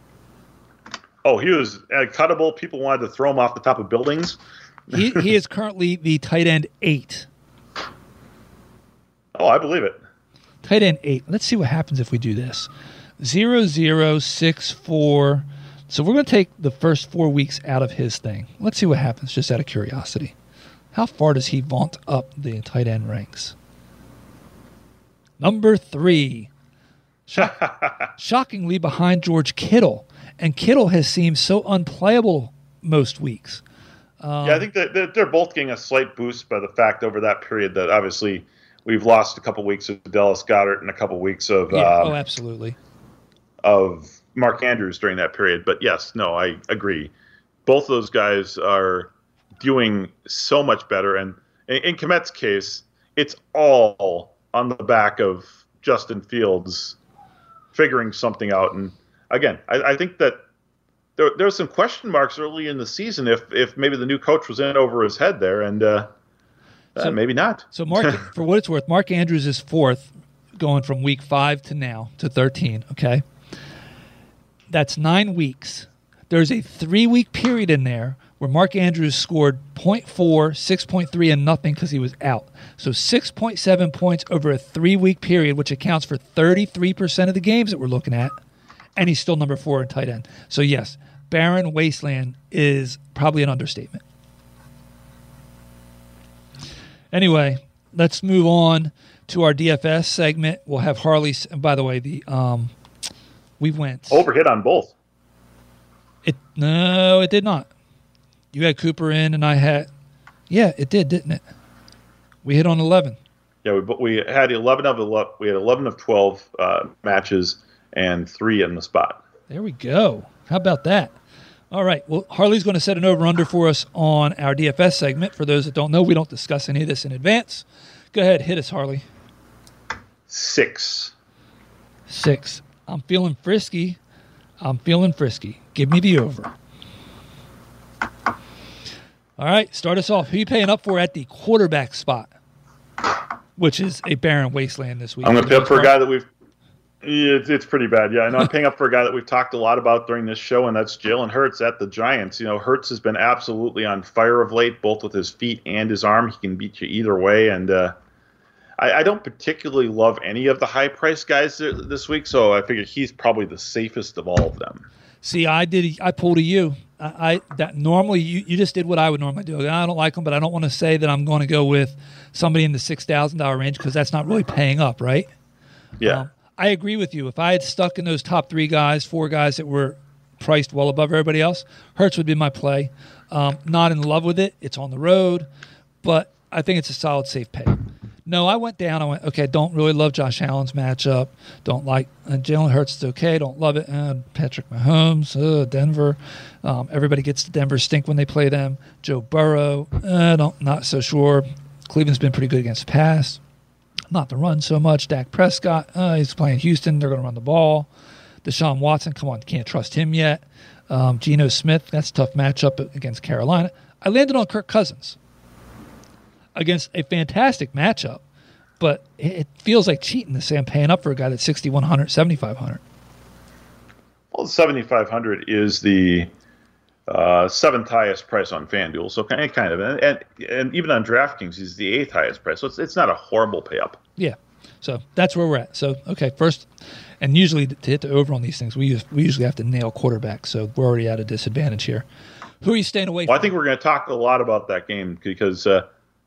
Oh, he was cuttable. People wanted to throw him off the top of buildings. He, he is currently the tight end eight. Oh, I believe it. Tight end eight. Let's see what happens if we do this. Zero zero six four. So we're going to take the first four weeks out of his thing. Let's see what happens, just out of curiosity. How far does he vaunt up the tight end ranks? Number three. Shock- shockingly behind George Kittle. And Kittle has seemed so unplayable most weeks. yeah, I think that that they're both getting a slight boost by the fact over that period that obviously we've lost a couple weeks of Dallas Goedert and a couple weeks of Yeah, um, oh, absolutely. of Mark Andrews during that period. But yes, no, I agree. Both of those guys are doing so much better. And in, in Kmet's case, it's all on the back of Justin Fields figuring something out. And again, I, I think that there, there were some question marks early in the season if, if maybe the new coach was in over his head there. And uh, uh, maybe not. So Mark, for what it's worth, Mark Andrews is fourth, going from week five to now to thirteen. Okay, that's nine weeks. There's a three-week period in there where Mark Andrews scored 0.4, 6.3, and nothing because he was out. So 6.7 points over a three-week period, which accounts for 33% of the games that we're looking at, and he's still number four in tight end. So yes, barren wasteland is probably an understatement. Anyway, let's move on to our DFS segment. We'll have Harley's. And by the way, the um, we went. Overhit on both. It no, it did not. You had Cooper in, and I had. Yeah, it did, didn't it? We hit on eleven. Yeah, we, but we had 11 of 11, we had 11 of 12 uh, matches and three in the spot. There we go. How about that? All right. Well, Harley's going to set an over under for us on our DFS segment. For those that don't know, we don't discuss any of this in advance. Go ahead, hit us, Harley. Six. Six. I'm feeling frisky. I'm feeling frisky. Give me the over. All right, start us off. Who you paying up for at the quarterback spot? Which is a barren wasteland this week. I'm going to pay up for a guy that we've. Yeah, it's, it's pretty bad. Yeah, I know. I'm paying up for a guy that we've talked a lot about during this show, and that's Jalen Hurts at the Giants. You know, Hurts has been absolutely on fire of late, both with his feet and his arm. He can beat you either way, and uh, I, I, don't particularly love any of the high price guys this week, so I figured he's probably the safest of all of them. See, I did. I pulled a U. I, that normally you, you just did what I would normally do. I don't like them, but I don't want to say that I'm going to go with somebody in the six thousand dollar range because that's not really paying up, right? Yeah. Um, I agree with you. If I had stuck in those top three guys, four guys that were priced well above everybody else, Hurts would be my play. Um, not in love with it. It's on the road, but I think it's a solid, safe pay. No, I went down. I went, okay, don't really love Josh Allen's matchup. Don't like uh, Jalen Hurts is okay. Don't love it. Uh, Patrick Mahomes, uh, Denver. Um, everybody gets to Denver stink when they play them. Joe Burrow, uh, don't, not so sure. Cleveland's been pretty good against the pass. Not the run so much. Dak Prescott, uh, he's playing Houston. They're going to run the ball. Deshaun Watson, come on, can't trust him yet. Um, Geno Smith, that's a tough matchup against Carolina. I landed on Kirk Cousins against a fantastic matchup, but it feels like cheating to say I'm paying up for a guy that's 6,100, 7,500. Well, 7,500 is the uh, seventh highest price on FanDuel, so kind of, kind of, and, and, and even on DraftKings, he's the eighth highest price. So it's, it's not a horrible pay up. Yeah, so that's where we're at. So okay, first, and usually to hit the over on these things, we use, we usually have to nail quarterback. So we're already at a disadvantage here. Who are you staying away well, from? I think we're going to talk a lot about that game because uh,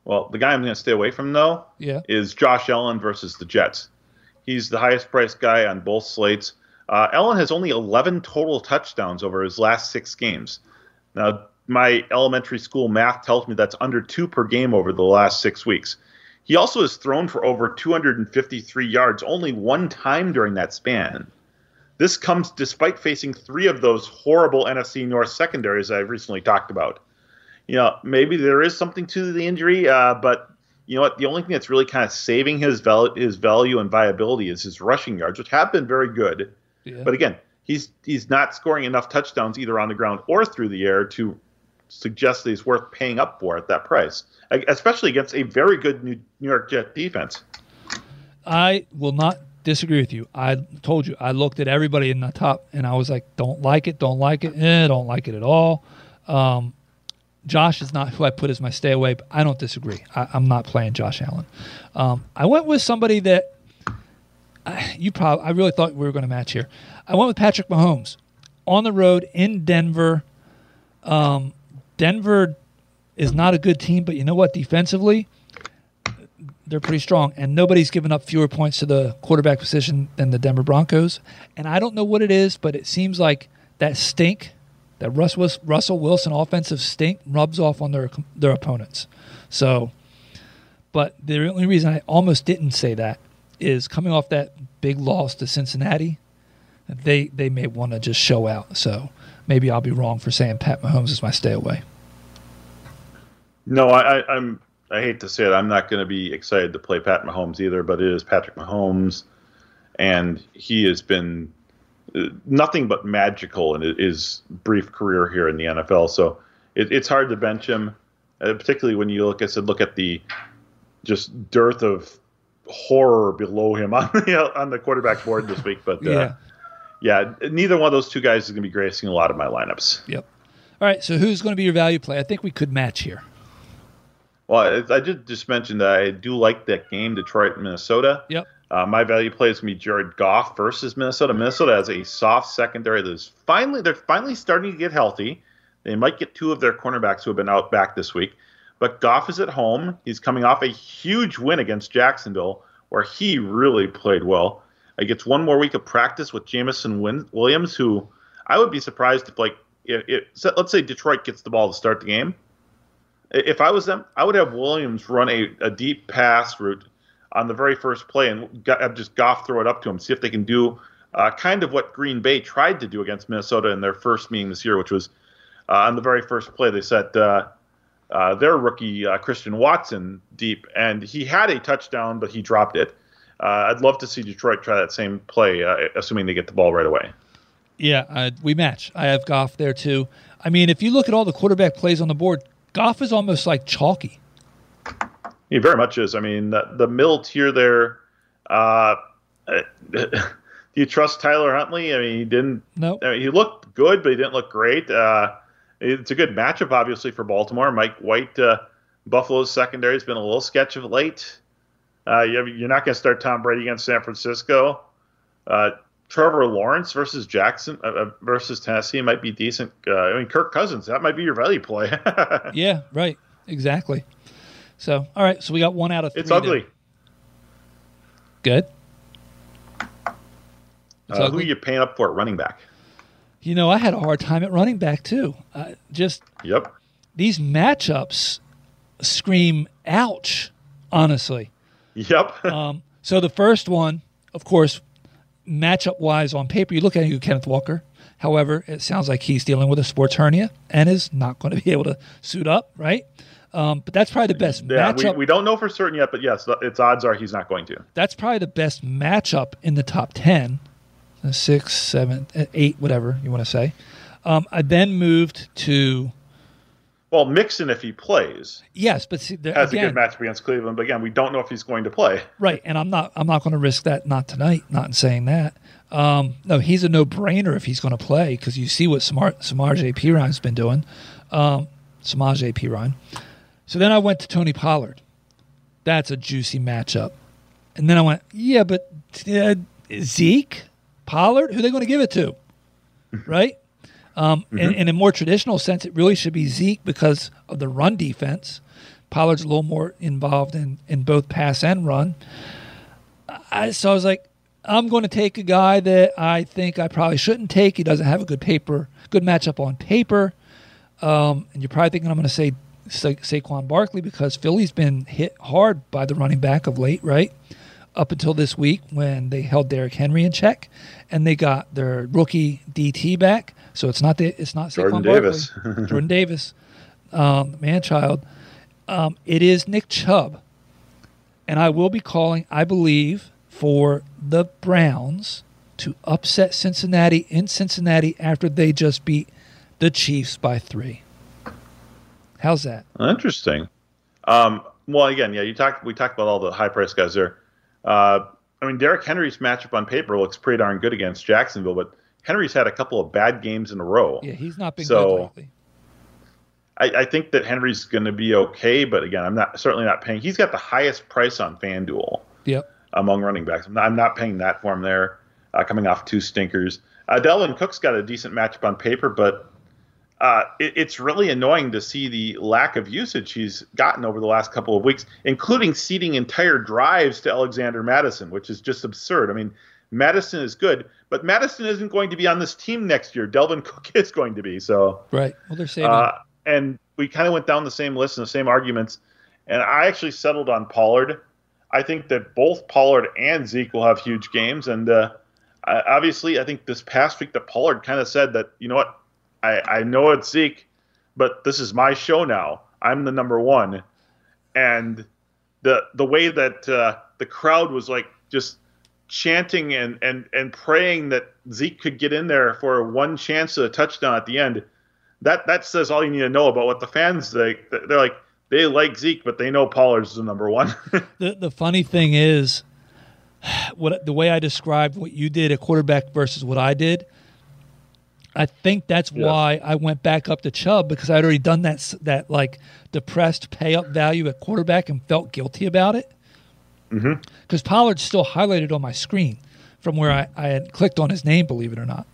well, the guy I'm going to stay away from though yeah. is Josh Allen versus the Jets. He's the highest priced guy on both slates. Uh, Allen has only 11 total touchdowns over his last six games. Now, my elementary school math tells me that's under two per game over the last six weeks. He also has thrown for over 253 yards only one time during that span. This comes despite facing three of those horrible NFC North secondaries I've recently talked about you know, maybe there is something to the injury, uh, but you know what? The only thing that's really kind of saving his val- his value and viability is his rushing yards, which have been very good. Yeah. But again, he's he's not scoring enough touchdowns either on the ground or through the air to suggest that he's worth paying up for at that price, especially against a very good New York Jet defense. I will not disagree with you. I told you I looked at everybody in the top and I was like, don't like it, don't like it, eh, don't like it at all. Um, Josh is not who I put as my stay away, but I don't disagree. I, am not playing Josh Allen. Um, I went with somebody that I, you probably. I really thought we were going to match here. I went with Patrick Mahomes on the road in Denver. Um, Denver is not a good team, but you know what? Defensively, they're pretty strong, and nobody's given up fewer points to the quarterback position than the Denver Broncos. And I don't know what it is, but it seems like that stink that Russell Wilson offensive stink rubs off on their their opponents. So, but the only reason I almost didn't say that is coming off that big loss to Cincinnati, they they may want to just show out. So maybe I'll be wrong for saying Pat Mahomes is my stay away. No, I, I, I'm. I hate to say it, I'm not going to be excited to play Pat Mahomes either. But it is Patrick Mahomes, and he has been nothing but magical in his brief career here in the NFL. So it, it's hard to bench him, uh, particularly when you look. I said, look at the just dearth of horror below him on the on the quarterback board this week. But uh, yeah. yeah, neither one of those two guys is going to be gracing a lot of my lineups. Yep. All right, so who's going to be your value play? I think we could match here. Well, I did just mention that I do like that game, Detroit, Minnesota. Yep. Uh, my value play is going to be Jared Goff versus Minnesota. Minnesota has a soft secondary that is finally they're finally starting to get healthy. They might get two of their cornerbacks who have been out back this week, but Goff is at home. He's coming off a huge win against Jacksonville, where he really played well. He gets one more week of practice with Jameson Williams, who I would be surprised if like if, if let's say Detroit gets the ball to start the game. If I was them, I would have Williams run a, a deep pass route on the very first play and just Goff throw it up to him, see if they can do uh, kind of what Green Bay tried to do against Minnesota in their first meeting this year, which was uh, on the very first play, they set uh, uh, their rookie uh, Christian Watson deep, and he had a touchdown, but he dropped it. Uh, I'd love to see Detroit try that same play, assuming they get the ball right away. Yeah, we match. I have Goff there too. I mean, if you look at all the quarterback plays on the board, Goff is almost like chalky. He very much is. I mean, the, the middle tier there. Uh, do you trust Tyler Huntley? I mean, he didn't. No. I mean, he looked good, but he didn't look great. Uh, it's a good matchup, obviously, for Baltimore. Mike White, uh, Buffalo's secondary has been a little sketch of late. Uh, you're not going to start Tom Brady against San Francisco. Uh, Trevor Lawrence versus Jackson uh, uh versus Tennessee might be decent. Uh, I mean, Kirk Cousins, that might be your value play. yeah, right. Exactly. So, all right. So we got one out of three. It's ugly. Good. It's uh, who are you paying up for at running back? You know, I had a hard time at running back too. Uh, just yep. These matchups scream ouch. Honestly. Yep. um, so the first one, of course, matchup wise on paper, you look at you, Kenneth Walker. However, it sounds like he's dealing with a sports hernia and is not going to be able to suit up, right? Um, but that's probably the best yeah, matchup. We, we, don't know for certain yet, but yes, its odds are he's not going to. That's probably the best matchup in the top 10, six, seven, eight, whatever you want to say. Um, I then moved to. Well, Mixon, if he plays, yes, but see, there, has again, a good matchup against Cleveland. But again, we don't know if he's going to play. Right, and I'm not. I'm not going to risk that. Not tonight. Not in saying that. Um, no, he's a no-brainer if he's going to play because you see what Samar, Samaje Perine's been doing. Um, Perine. So then I went to Tony Pollard. That's a juicy matchup. And then I went, yeah, but uh, Zeke, Pollard, who are they going to give it to? right? Um, mm-hmm. in, in a more traditional sense, it really should be Zeke because of the run defense. Pollard's a little more involved in, in both pass and run. I, so I was like, I'm going to take a guy that I think I probably shouldn't take. He doesn't have a good paper, good matchup on paper. Um, and you're probably thinking I'm going to say Sa- Saquon Barkley because Philly's been hit hard by the running back of late, right? Up until this week when they held Derrick Henry in check, and they got their rookie DT back. So it's not the, it's not Jordan Saquon Davis. Barkley, Jordan Davis, um, man child. Um, it is Nick Chubb, and I will be calling. I believe for the Browns to upset Cincinnati in Cincinnati after they just beat the Chiefs by three. How's that? Interesting. Um, well, again, yeah, you talked. We talked about all the high price guys there. Uh, I mean, Derrick Henry's matchup on paper looks pretty darn good against Jacksonville, but Henry's had a couple of bad games in a row. Yeah, he's not been so, good lately. I, I think that Henry's going to be okay, but again, I'm not certainly not paying. He's got the highest price on FanDuel. Yep. Among running backs, I'm not, I'm not paying that for him there. Uh, coming off two stinkers, uh, Dalvin Cook's got a decent matchup on paper, but uh, it, it's really annoying to see the lack of usage he's gotten over the last couple of weeks, including ceding entire drives to Alexander Mattison, which is just absurd. I mean, Mattison is good, but Mattison isn't going to be on this team next year. Delvin Cook is going to be. So right. Well, they're saving. Uh, and we kind of went down the same list and the same arguments, and I actually settled on Pollard. I think that both Pollard and Zeke will have huge games, and uh, obviously, I think this past week that Pollard kind of said that you know what I, I know it's Zeke, but this is my show now. I'm the number one, and the the way that uh, the crowd was like just chanting and, and and praying that Zeke could get in there for one chance at a touchdown at the end. That that says all you need to know about what the fans think. They're like they like Zeke, but they know Pollard's the number one. the the funny thing is, what the way I described what you did at quarterback versus what I did I think that's yeah. why I went back up to Chubb because I'd already done that that like depressed pay up value at quarterback and felt guilty about it. Because mm-hmm. Pollard's still highlighted on my screen from where I, I had clicked on his name, believe it or not.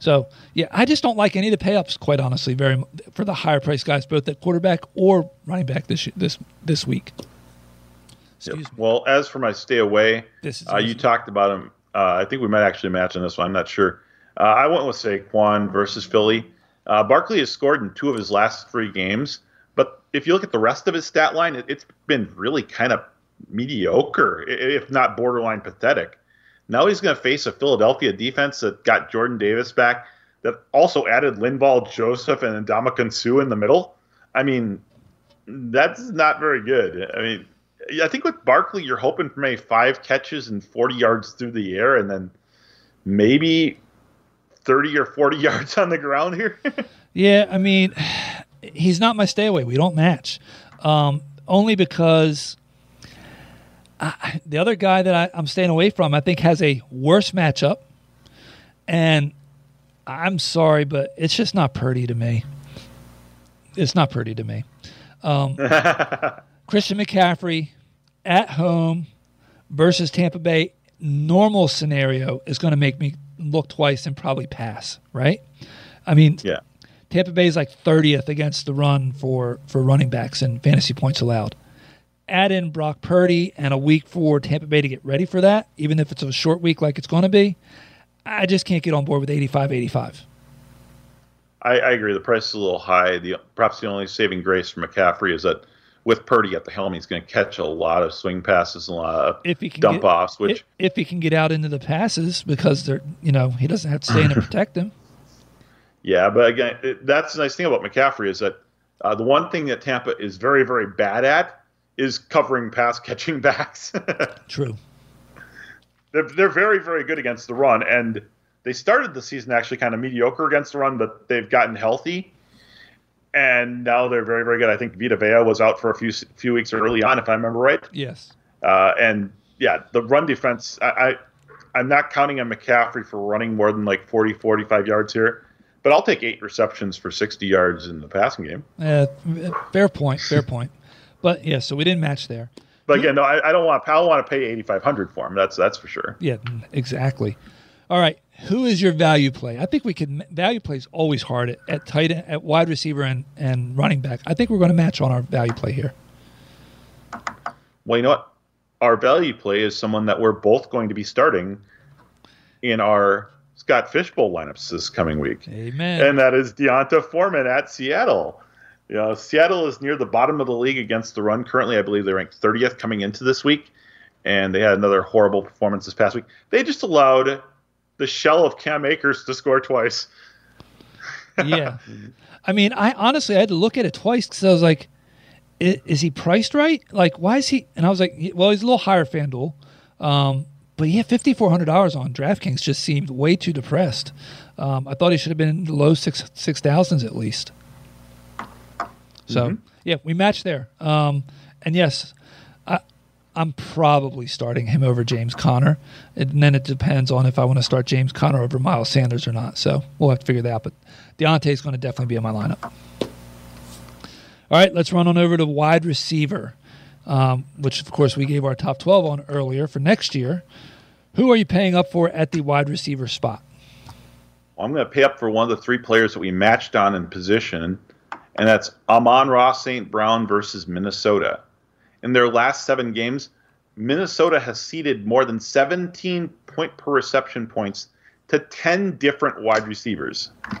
So yeah, I just don't like any of the pay ups, quite honestly, very for the higher price guys, both at quarterback or running back this this this week. Yep. Well, as for my stay away, uh, you talked about him. Uh, I think we might actually match on this one. I'm not sure. Uh, I went with Saquon versus Philly. Uh, Barkley has scored in two of his last three games, but if you look at the rest of his stat line, it, has been really kind of mediocre, if not borderline pathetic. Now he's going to face a Philadelphia defense that got Jordan Davis back. that also added Linval Joseph and Ndamukong Suh in the middle. I mean, that's not very good. I mean, I think with Barkley, you're hoping for maybe five catches and 40 yards through the air, and then maybe 30 or 40 yards on the ground here. yeah, I mean, he's not my stay away. We don't match. Um, only because I, the other guy that I, I'm staying away from, I think, has a worse matchup. And I'm sorry, but it's just not pretty to me. It's not pretty to me. Um, Christian McCaffrey at home versus Tampa Bay, normal scenario is going to make me look twice and probably pass, right? I mean, yeah. Tampa Bay is like 30th against the run for, for running backs and fantasy points allowed. Add in Brock Purdy and a week for Tampa Bay to get ready for that, even if it's a short week like it's going to be. I just can't get on board with 85 85. I, I agree. The price is a little high. The perhaps the only saving grace for McCaffrey is that with Purdy at the helm, he's going to catch a lot of swing passes, and a lot of if he can dump get, offs. Which if, if, he can get out into the passes, because they're you know he doesn't have to stay in to protect them. Yeah, but again, it, that's the nice thing about McCaffrey is that uh, the one thing that Tampa is very very bad at is covering pass catching backs. True. They're they're very very good against the run, and they started the season actually kind of mediocre against the run, but they've gotten healthy and now they're very, very good. I think Vita Vea was out for a few few weeks early on, if I remember right. Yes. Uh, and yeah, the run defense, I, I, am not counting on McCaffrey for running more than like 40, 45 yards here, but I'll take eight receptions for 60 yards in the passing game. Uh, fair point, fair point. But yeah, so we didn't match there. But again, no, I, I don't want. I don't want to pay 8,500 for him. That's that's for sure. Yeah, exactly. All right, who is your value play? I think we can value play is always hard at, at tight end, at wide receiver and, and running back. I think we're going to match on our value play here. Well, you know what? Our value play is someone that we're both going to be starting in our Scott Fishbowl lineups this coming week. Amen. And that is D'Onta Foreman at Seattle. You know, Seattle is near the bottom of the league against the run. Currently, I believe they're ranked 30th coming into this week, and they had another horrible performance this past week. They just allowed the shell of Cam Akers to score twice. yeah. I mean, I honestly I had to look at it twice because I was like, is, is, he priced right? Like, why is he? And I was like, well, he's a little higher FanDuel. Um, but yeah, fifty four hundred dollars on DraftKings just seemed way too depressed. Um, I thought he should have been in the low six six thousands at least. So mm-hmm. yeah, we matched there. Um, and yes, I'm probably starting him over James Conner. And then it depends on if I want to start James Conner over Miles Sanders or not. So we'll have to figure that out. But D'Onta is going to definitely be in my lineup. All right, let's run on over to wide receiver, um, which, of course, we gave our top 12 on earlier for next year. Who are you paying up for at the wide receiver spot? Well, I'm going to pay up for one of the three players that we matched on in position, and that's Amon-Ra St. Brown versus Minnesota in their last seven games, Minnesota has ceded more than 17 point per reception points to 10 different wide receivers.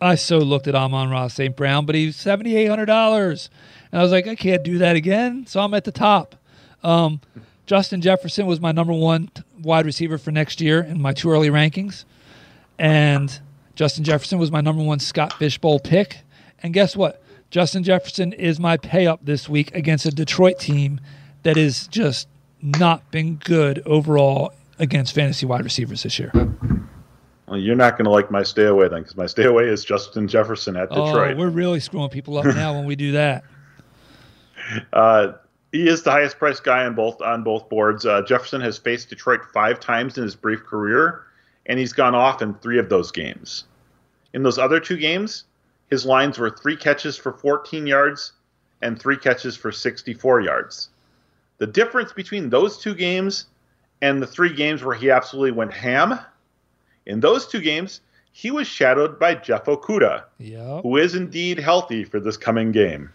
I so looked at Amon Ross St. Brown, but he's $7,800. And I was like, I can't do that again. So I'm at the top. Um, Justin Jefferson was my number one wide receiver for next year in my too early rankings. And Justin Jefferson was my number one Scott Fishbowl pick. And guess what? Justin Jefferson is my pay up this week against a Detroit team that has just not been good overall against fantasy wide receivers this year. Well, you're not going to like my stay away then, because my stay away is Justin Jefferson at Detroit. Oh, we're really screwing people up now when we do that. Uh, he is the highest priced guy on both on both boards. Uh, Jefferson has faced Detroit five times in his brief career, and he's gone off in three of those games. In those other two games, his lines were three catches for 14 yards and three catches for 64 yards. The difference between those two games and the three games where he absolutely went ham, in those two games, he was shadowed by Jeff Okudah, yep. who is indeed healthy for this coming game.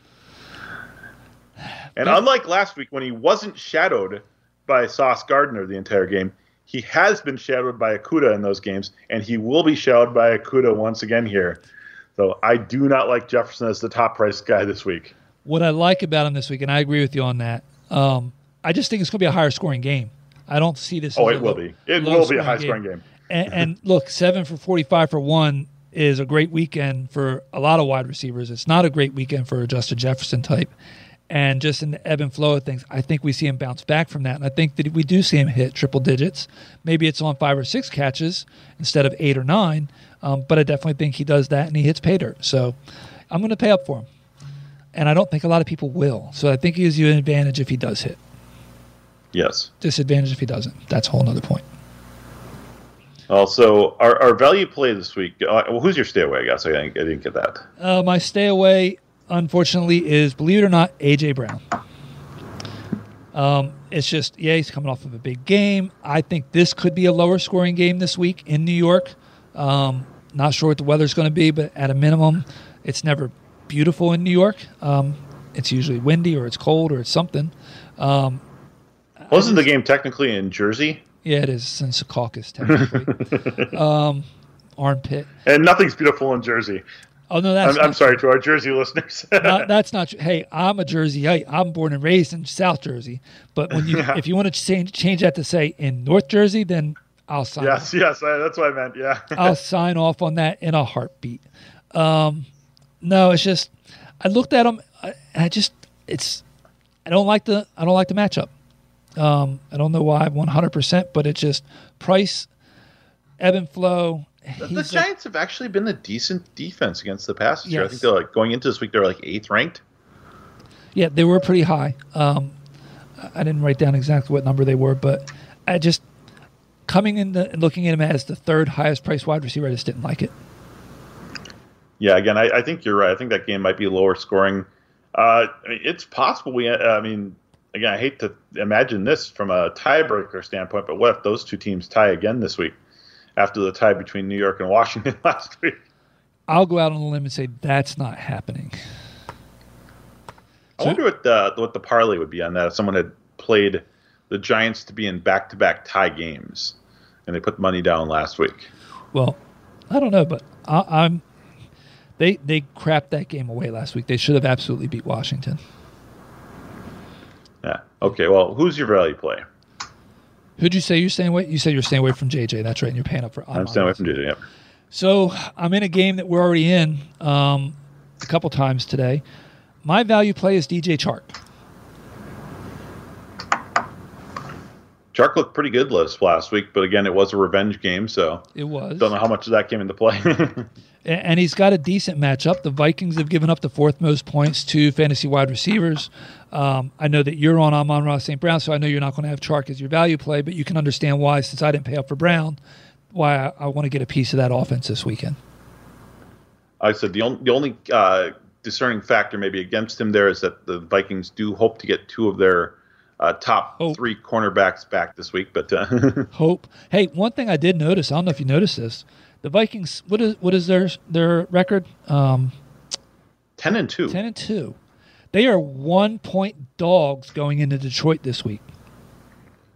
And but, unlike last week when he wasn't shadowed by Sauce Gardner the entire game, he has been shadowed by Okudah in those games, and he will be shadowed by Okudah once again here. So I do not like Jefferson as the top price guy this week. What I like about him this week, and I agree with you on that, um, I just think it's going to be a higher scoring game. I don't see this. Oh, it will be. It will be a high scoring game. game. and, and look, seven for 45 for one is a great weekend for a lot of wide receivers. It's not a great weekend for a Justin Jefferson type. And just in the ebb and flow of things, I think we see him bounce back from that. And I think that we do see him hit triple digits. Maybe it's on five or six catches instead of eight or nine. Um, but I definitely think he does that and he hits pay dirt. So I'm going to pay up for him. And I don't think a lot of people will. So I think he gives you an advantage if he does hit. Yes. Disadvantage if he doesn't. That's a whole other point. Also, our, our value play this week. Uh, well, who's your stay away? I guess I didn't, I didn't get that. Uh, my stay away, unfortunately, is believe it or not, AJ Brown. Um, it's just yeah, he's coming off of a big game. I think this could be a lower scoring game this week in New York. Um, not sure what the weather's going to be, but at a minimum, it's never beautiful in New York. Um, it's usually windy or it's cold or it's something. Um, Wasn't the game technically in Jersey? Yeah, it is in Secaucus, technically. um, armpit. And nothing's beautiful in Jersey. Oh no, that's. I'm, I'm sorry to our Jersey listeners. not, that's not true. Hey, I'm a Jersey. I, I'm born and raised in South Jersey. But when you, Yeah. if you want to change change that to say in North Jersey, then I'll sign. yes, yes, I, that's what I meant. Yeah. I'll sign off on that in a heartbeat. Um, no, it's just I looked at them. I, I just it's I don't like the I don't like the matchup. Um, I don't know why 100, percent but it's just price, ebb and flow. the He's a- Giants have actually been a decent defense against the pass this year. I think they're like going into this week. They're like eighth ranked. Yeah, they were pretty high. Um, I I didn't write down exactly what number they were, but I just coming in the, and looking at him as the third highest priced wide receiver, I just didn't like it. Yeah, again, I, I think you're right. I think that game might be lower scoring. Uh, I mean, it's possible. We, I mean, again, I hate to imagine this from a tiebreaker standpoint, but what if those two teams tie again this week after the tie between New York and Washington last week? I'll go out on a limb and say that's not happening. I So- wonder what the what the parlay would be on that if someone had played the Giants to be in back to back tie games, and they put money down last week. Well, I don't know, but I, I'm they they crapped that game away last week. They should have absolutely beat Washington. Yeah. Okay. Well, who's your value play? Who'd you say you're staying away? You said you're staying away from JJ. That's right. And you're paying up for. I'm staying away from JJ. Yep. So I'm in a game that we're already in um, a couple times today. My value play is DJ Chark. Chark looked pretty good last week, but again, it was a revenge game, so It was. don't know how much of that came into play. And he's got a decent matchup. The Vikings have given up the fourth most points to fantasy wide receivers. Um, I know that you're on Amon-Ra St. Brown, so I know you're not going to have Chark as your value play, but you can understand why, since I didn't pay up for Brown, why I, I want to get a piece of that offense this weekend. I said the only the only uh, discerning factor maybe against him there is that the Vikings do hope to get two of their uh, top Hope. three cornerbacks back this week, but uh, Hope. Hey, one thing I did notice, I don't know if you noticed this, the Vikings, what is what is their their record? Um, ten and two. 10 and 2. They are one point dogs going into Detroit this week.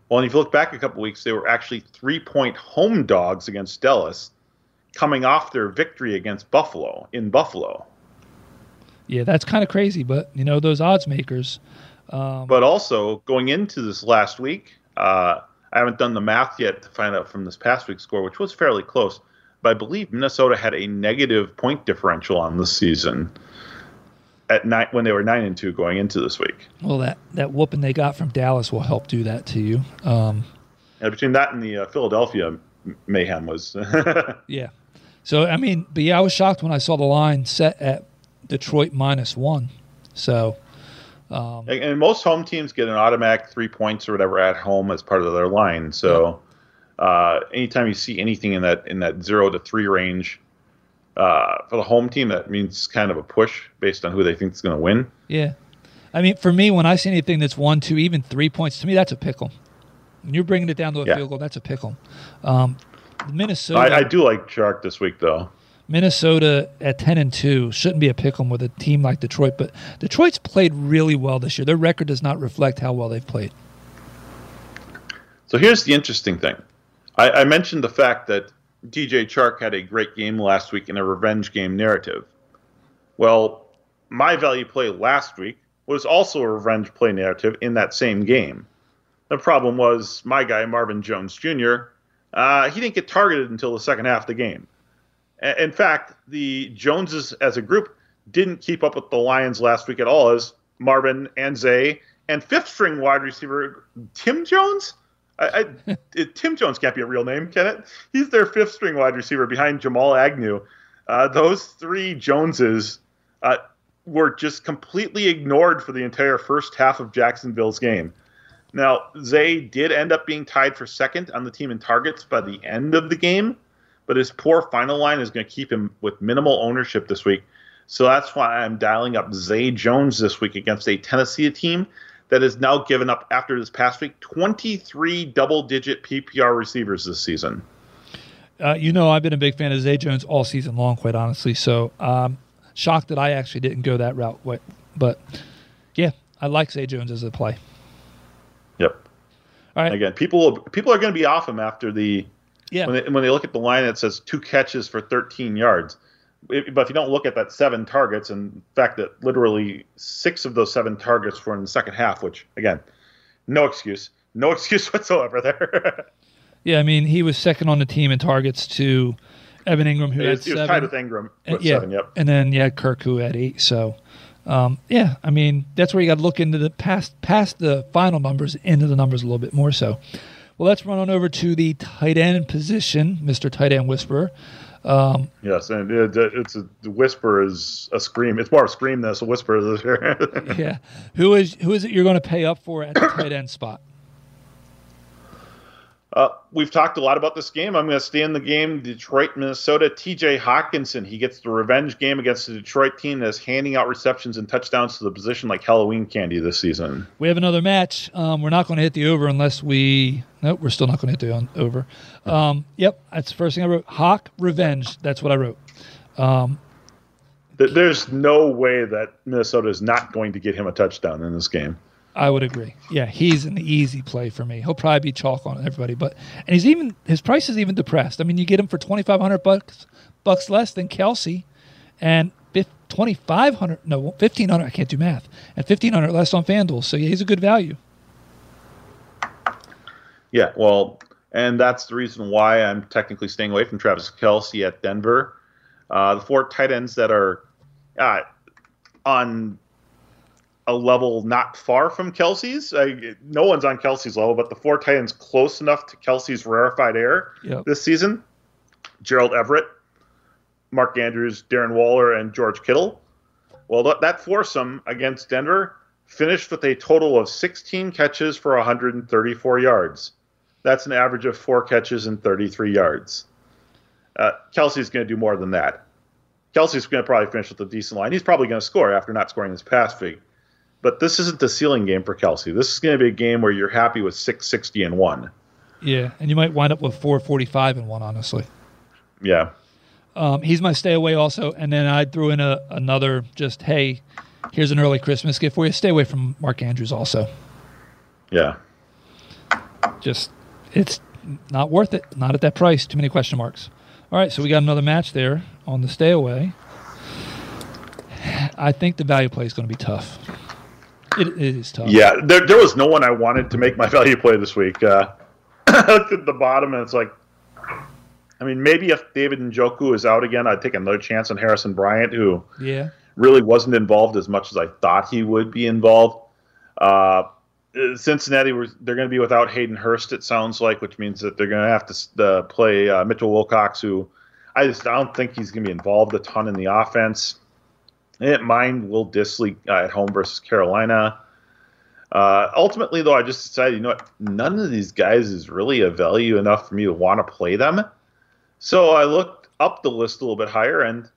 Well, and if you look back a couple weeks, they were actually three point home dogs against Dallas, coming off their victory against Buffalo in Buffalo. Yeah, that's kind of crazy, but you know, those odds makers. Um, But also going into this last week, uh, I haven't done the math yet to find out from this past week's score, which was fairly close. But I believe Minnesota had a negative point differential on this season at night when they were nine and two going into this week. well, that, that whooping they got from Dallas will help do that to you. Um, And between that and the uh, Philadelphia mayhem was yeah. So, I mean, but yeah, I was shocked when I saw the line set at Detroit minus one. So, And- And most home teams get an automatic three points or whatever at home as part of their line. So uh, anytime you see anything in that in that zero to three range uh, for the home team, that means kind of a push based on who they think is going to win. yeah. I mean, for me, when I see anything that's one, two, even three points, to me, that's a pickle. When you're bringing it down to a Yeah. field goal, that's a pickle. Um, Minnesota. I, I do like Chark this week though. Minnesota at 10 and 2 shouldn't be a pick 'em with a team like Detroit, but Detroit's played really well this year. Their record does not reflect how well they've played. So here's the interesting thing. I, I mentioned the fact that DJ Chark had a great game last week in a revenge game narrative. Well, my value play last week was also a revenge play narrative in that same game. The problem was my guy, Marvin Jones Jr., Uh, he didn't get targeted until the second half of the game. In fact, the Joneses as a group didn't keep up with the Lions last week at all, as Marvin and Zay and fifth string wide receiver Tim Jones. I, I, Tim Jones can't be a real name, can it? He's their fifth string wide receiver behind Jamal Agnew. Uh, those three Joneses uh, were just completely ignored for the entire first half of Jacksonville's game. Now, Zay did end up being tied for second on the team in targets by the end of the game, but his poor final line is going to keep him with minimal ownership this week. So that's why I'm dialing up Zay Jones this week against a Tennessee team that has now given up after this past week 23 double digit PPR receivers this season. Uh, you know, I've been a big fan of Zay Jones all season long, quite honestly. So um, shocked that I actually didn't go that route. But yeah, I like Zay Jones as a play. Yep. All right. Again, people people are going to be off him after the yeah when they, when they look at the line that says two catches for 13 yards but if you don't look at that seven targets, and in fact that literally six of those seven targets were in the second half, which again, no excuse, no excuse whatsoever there. yeah, I mean he was second on the team in targets to Evan Engram, who had seven. He was tied with Engram with yeah, seven. Yep. And then yeah, Kirk who had eight. So. Um, yeah, I mean that's where you got to look into the past past the final numbers into the numbers a little bit more. So, well, let's run on over to the tight end position, Mister Tight End Whisperer. Um, yes, and it, it's a, the whisper is a scream. It's more a scream than a whisper. yeah, who is who is it you're going to pay up for at the tight end spot? Uh, we've talked a lot about this game. I'm going to stay in the game. Detroit, Minnesota. T.J. Hockenson. He gets the revenge game against the Detroit team that's handing out receptions and touchdowns to the position like Halloween candy this season. We have another match. Um, we're not going to hit the over unless we. Nope, we're still not going to hit the over. Um, yep, that's the first thing I wrote. Hawk revenge. That's what I wrote. Um, There's no way that Minnesota is not going to get him a touchdown in this game. I would agree. Yeah, he's an easy play for me. He'll probably be chalk on everybody, but and he's even his price is even depressed. I mean, you get him for twenty five hundred bucks bucks less than Kelce, and twenty five hundred no fifteen hundred. I can't do math, and fifteen hundred less on FanDuel. So yeah, he's a good value. Yeah, well, and that's the reason why I'm technically staying away from Travis Kelce at Denver. Uh, the four tight ends that are uh, on a level not far from Kelce's. I, no one's on Kelce's level, but the four tight ends close enough to Kelce's rarefied air yep. this season. Gerald Everett, Mark Andrews, Darren Waller, and George Kittle. Well, that, that foursome against Denver finished with a total of 16 catches for 134 yards. That's an average of four catches and 33 yards. Uh, Kelce's going to do more than that. Kelce's going to probably finish with a decent line. He's probably going to score after not scoring this past week. But this isn't the ceiling game for Kelce. This is going to be a game where you're happy with 660 and one. Yeah, and you might wind up with 445 and one, honestly. Yeah. Um, he's my stay away also. And then I threw in a, another just, hey, here's an early Christmas gift for you. Stay away from Mark Andrews also. Yeah. Just, it's not worth it. Not at that price. Too many question marks. All right, so we got another match there on the stay away. I think the value play is going to be tough. It, it is tough. Yeah, there, there was no one I wanted to make my value play this week. Uh, I looked at the bottom and it's like, I mean, maybe if David Njoku is out again, I'd take another chance on Harrison Bryant, who yeah really wasn't involved as much as I thought he would be involved. Uh, Cincinnati, they're going to be without Hayden Hurst, it sounds like, which means that they're going to have to uh, play uh, Mitchell Wilcox, who I just I don't think he's going to be involved a ton in the offense. Didn't mind Will Dissly uh, at home versus Carolina. Uh, ultimately, though, I just decided, you know what? None of these guys is really a value enough for me to want to play them. So I looked up the list a little bit higher, and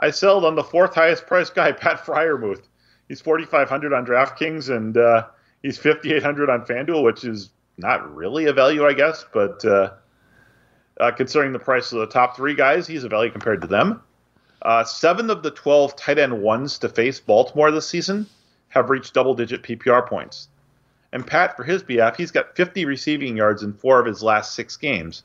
I sold on the fourth highest priced guy, Pat Freiermuth. He's 4,500 on DraftKings, and uh, he's 5,800 on FanDuel, which is not really a value, I guess, but uh, uh, considering the price of the top three guys, he's a value compared to them. Uh, seven of the 12 tight end ones to face Baltimore this season have reached double digit PPR points. And Pat, for his behalf, he's got 50 receiving yards in four of his last six games.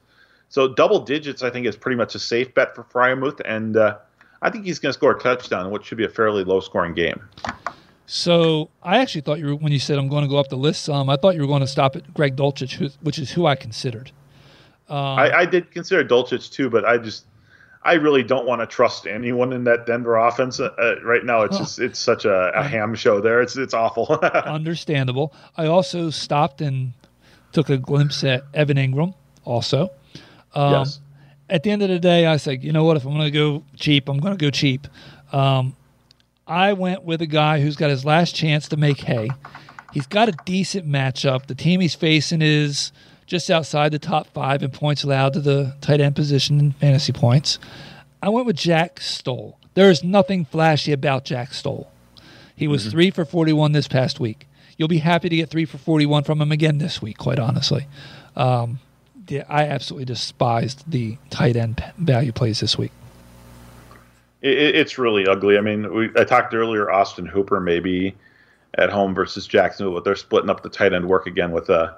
So double digits, I think, is pretty much a safe bet for Freiermuth, and uh, I think he's going to score a touchdown in what should be a fairly low scoring game. So I actually thought you were when you said I'm going to go up the list some. I thought you were going to stop at Greg Dulcich, who, which is who I considered. Um, I, I did consider Dulcich too, but I just I really don't want to trust anyone in that Denver offense uh, uh, right now. It's just it's such a, a ham show there. It's it's awful. understandable. I also stopped and took a glimpse at Evan Engram. Also, um, yes. at the end of the day, I said, you know what? If I'm going to go cheap, I'm going to go cheap. Um, I went with a guy who's got his last chance to make hay. He's got a decent matchup. The team he's facing is just outside the top five in points allowed to the tight end position in fantasy points. I went with Jack Stoll. There is nothing flashy about Jack Stoll. He was three for 41 this past week. You'll be happy to get three for 41 from him again this week, quite honestly. Um, I absolutely despised the tight end value plays this week. It, it's really ugly. I mean, we, I talked earlier, Austin Hooper maybe at home versus Jacksonville, but they're splitting up the tight end work again with uh,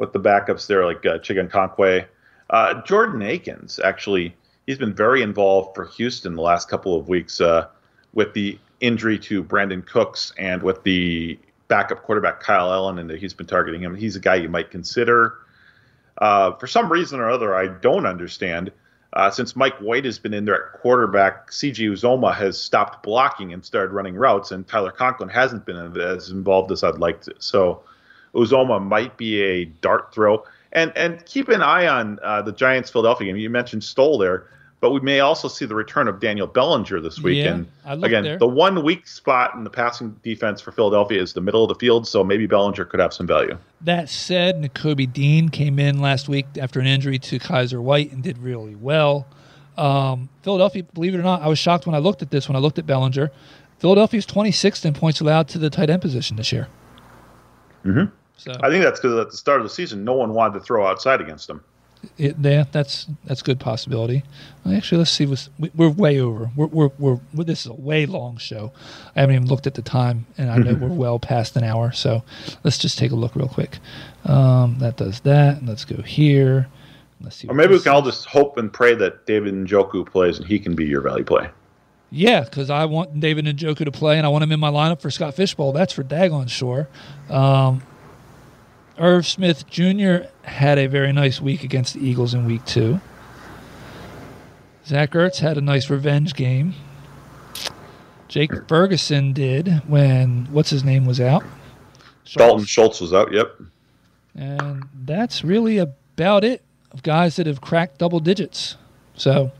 with the backups there, like uh, Chigga Uh, Jordan Akins, actually, he's been very involved for Houston the last couple of weeks uh, with the injury to Brandin Cooks and with the backup quarterback Kyle Allen, and he's been targeting him. He's a guy you might consider. Uh, for some reason or other, I don't understand. Uh, since Mike White has been in there at quarterback, CG Uzomah has stopped blocking and started running routes, and Tyler Conklin hasn't been as involved as I'd like to. So Uzomah might be a dart throw. And and keep an eye on uh, the Giants Philadelphia game. You mentioned Stoll there, but we may also see the return of Daniel Bellinger this week. Yeah, and again, there. the one weak spot in the passing defense for Philadelphia is the middle of the field, so maybe Bellinger could have some value. That said, Nakobe Dean came in last week after an injury to Kyzir White and did really well. Um, Philadelphia, believe it or not, I was shocked when I looked at this, when I looked at Bellinger. Philadelphia's 26th in points allowed to the tight end position this year. Mhm. So I think that's because at the start of the season, no one wanted to throw outside against them. it, yeah, that's that's a good possibility. Actually, let's see. We're way over. We're, we're, we're, we're- this is a way long show. I haven't even looked at the time, and I know we're well past an hour. So let's just take a look real quick. Um, that does that. Let's go here. Let's see. Or maybe we can all just hope and pray that David Njoku plays and he can be your value play. Yeah, because I want David Njoku to play, and I want him in my lineup for Scott Fish Bowl. That's for daggone sure. Um, Irv Smith Jr. had a very nice week against the Eagles in week two. Zach Ertz had a nice revenge game. Jake Ferguson did when what's his name was out. Dalton Schultz was out. Yep. And that's really about it of guys that have cracked double digits. So,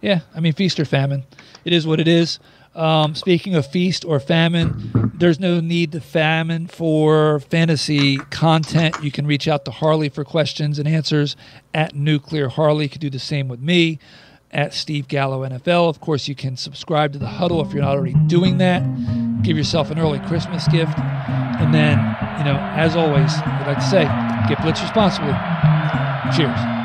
yeah, I mean, feast or famine. It is what it is. Um, speaking of feast or famine, there's no need to famine for fantasy content. You can reach out to Harley for questions and answers at Nuclear Harley. You can do the same with me at Steve Gallo NFL. Of course, you can subscribe to the huddle if you're not already doing that. Give yourself an early Christmas gift. And then, you know, as always, I'd like to say, get blitz responsibly. Cheers.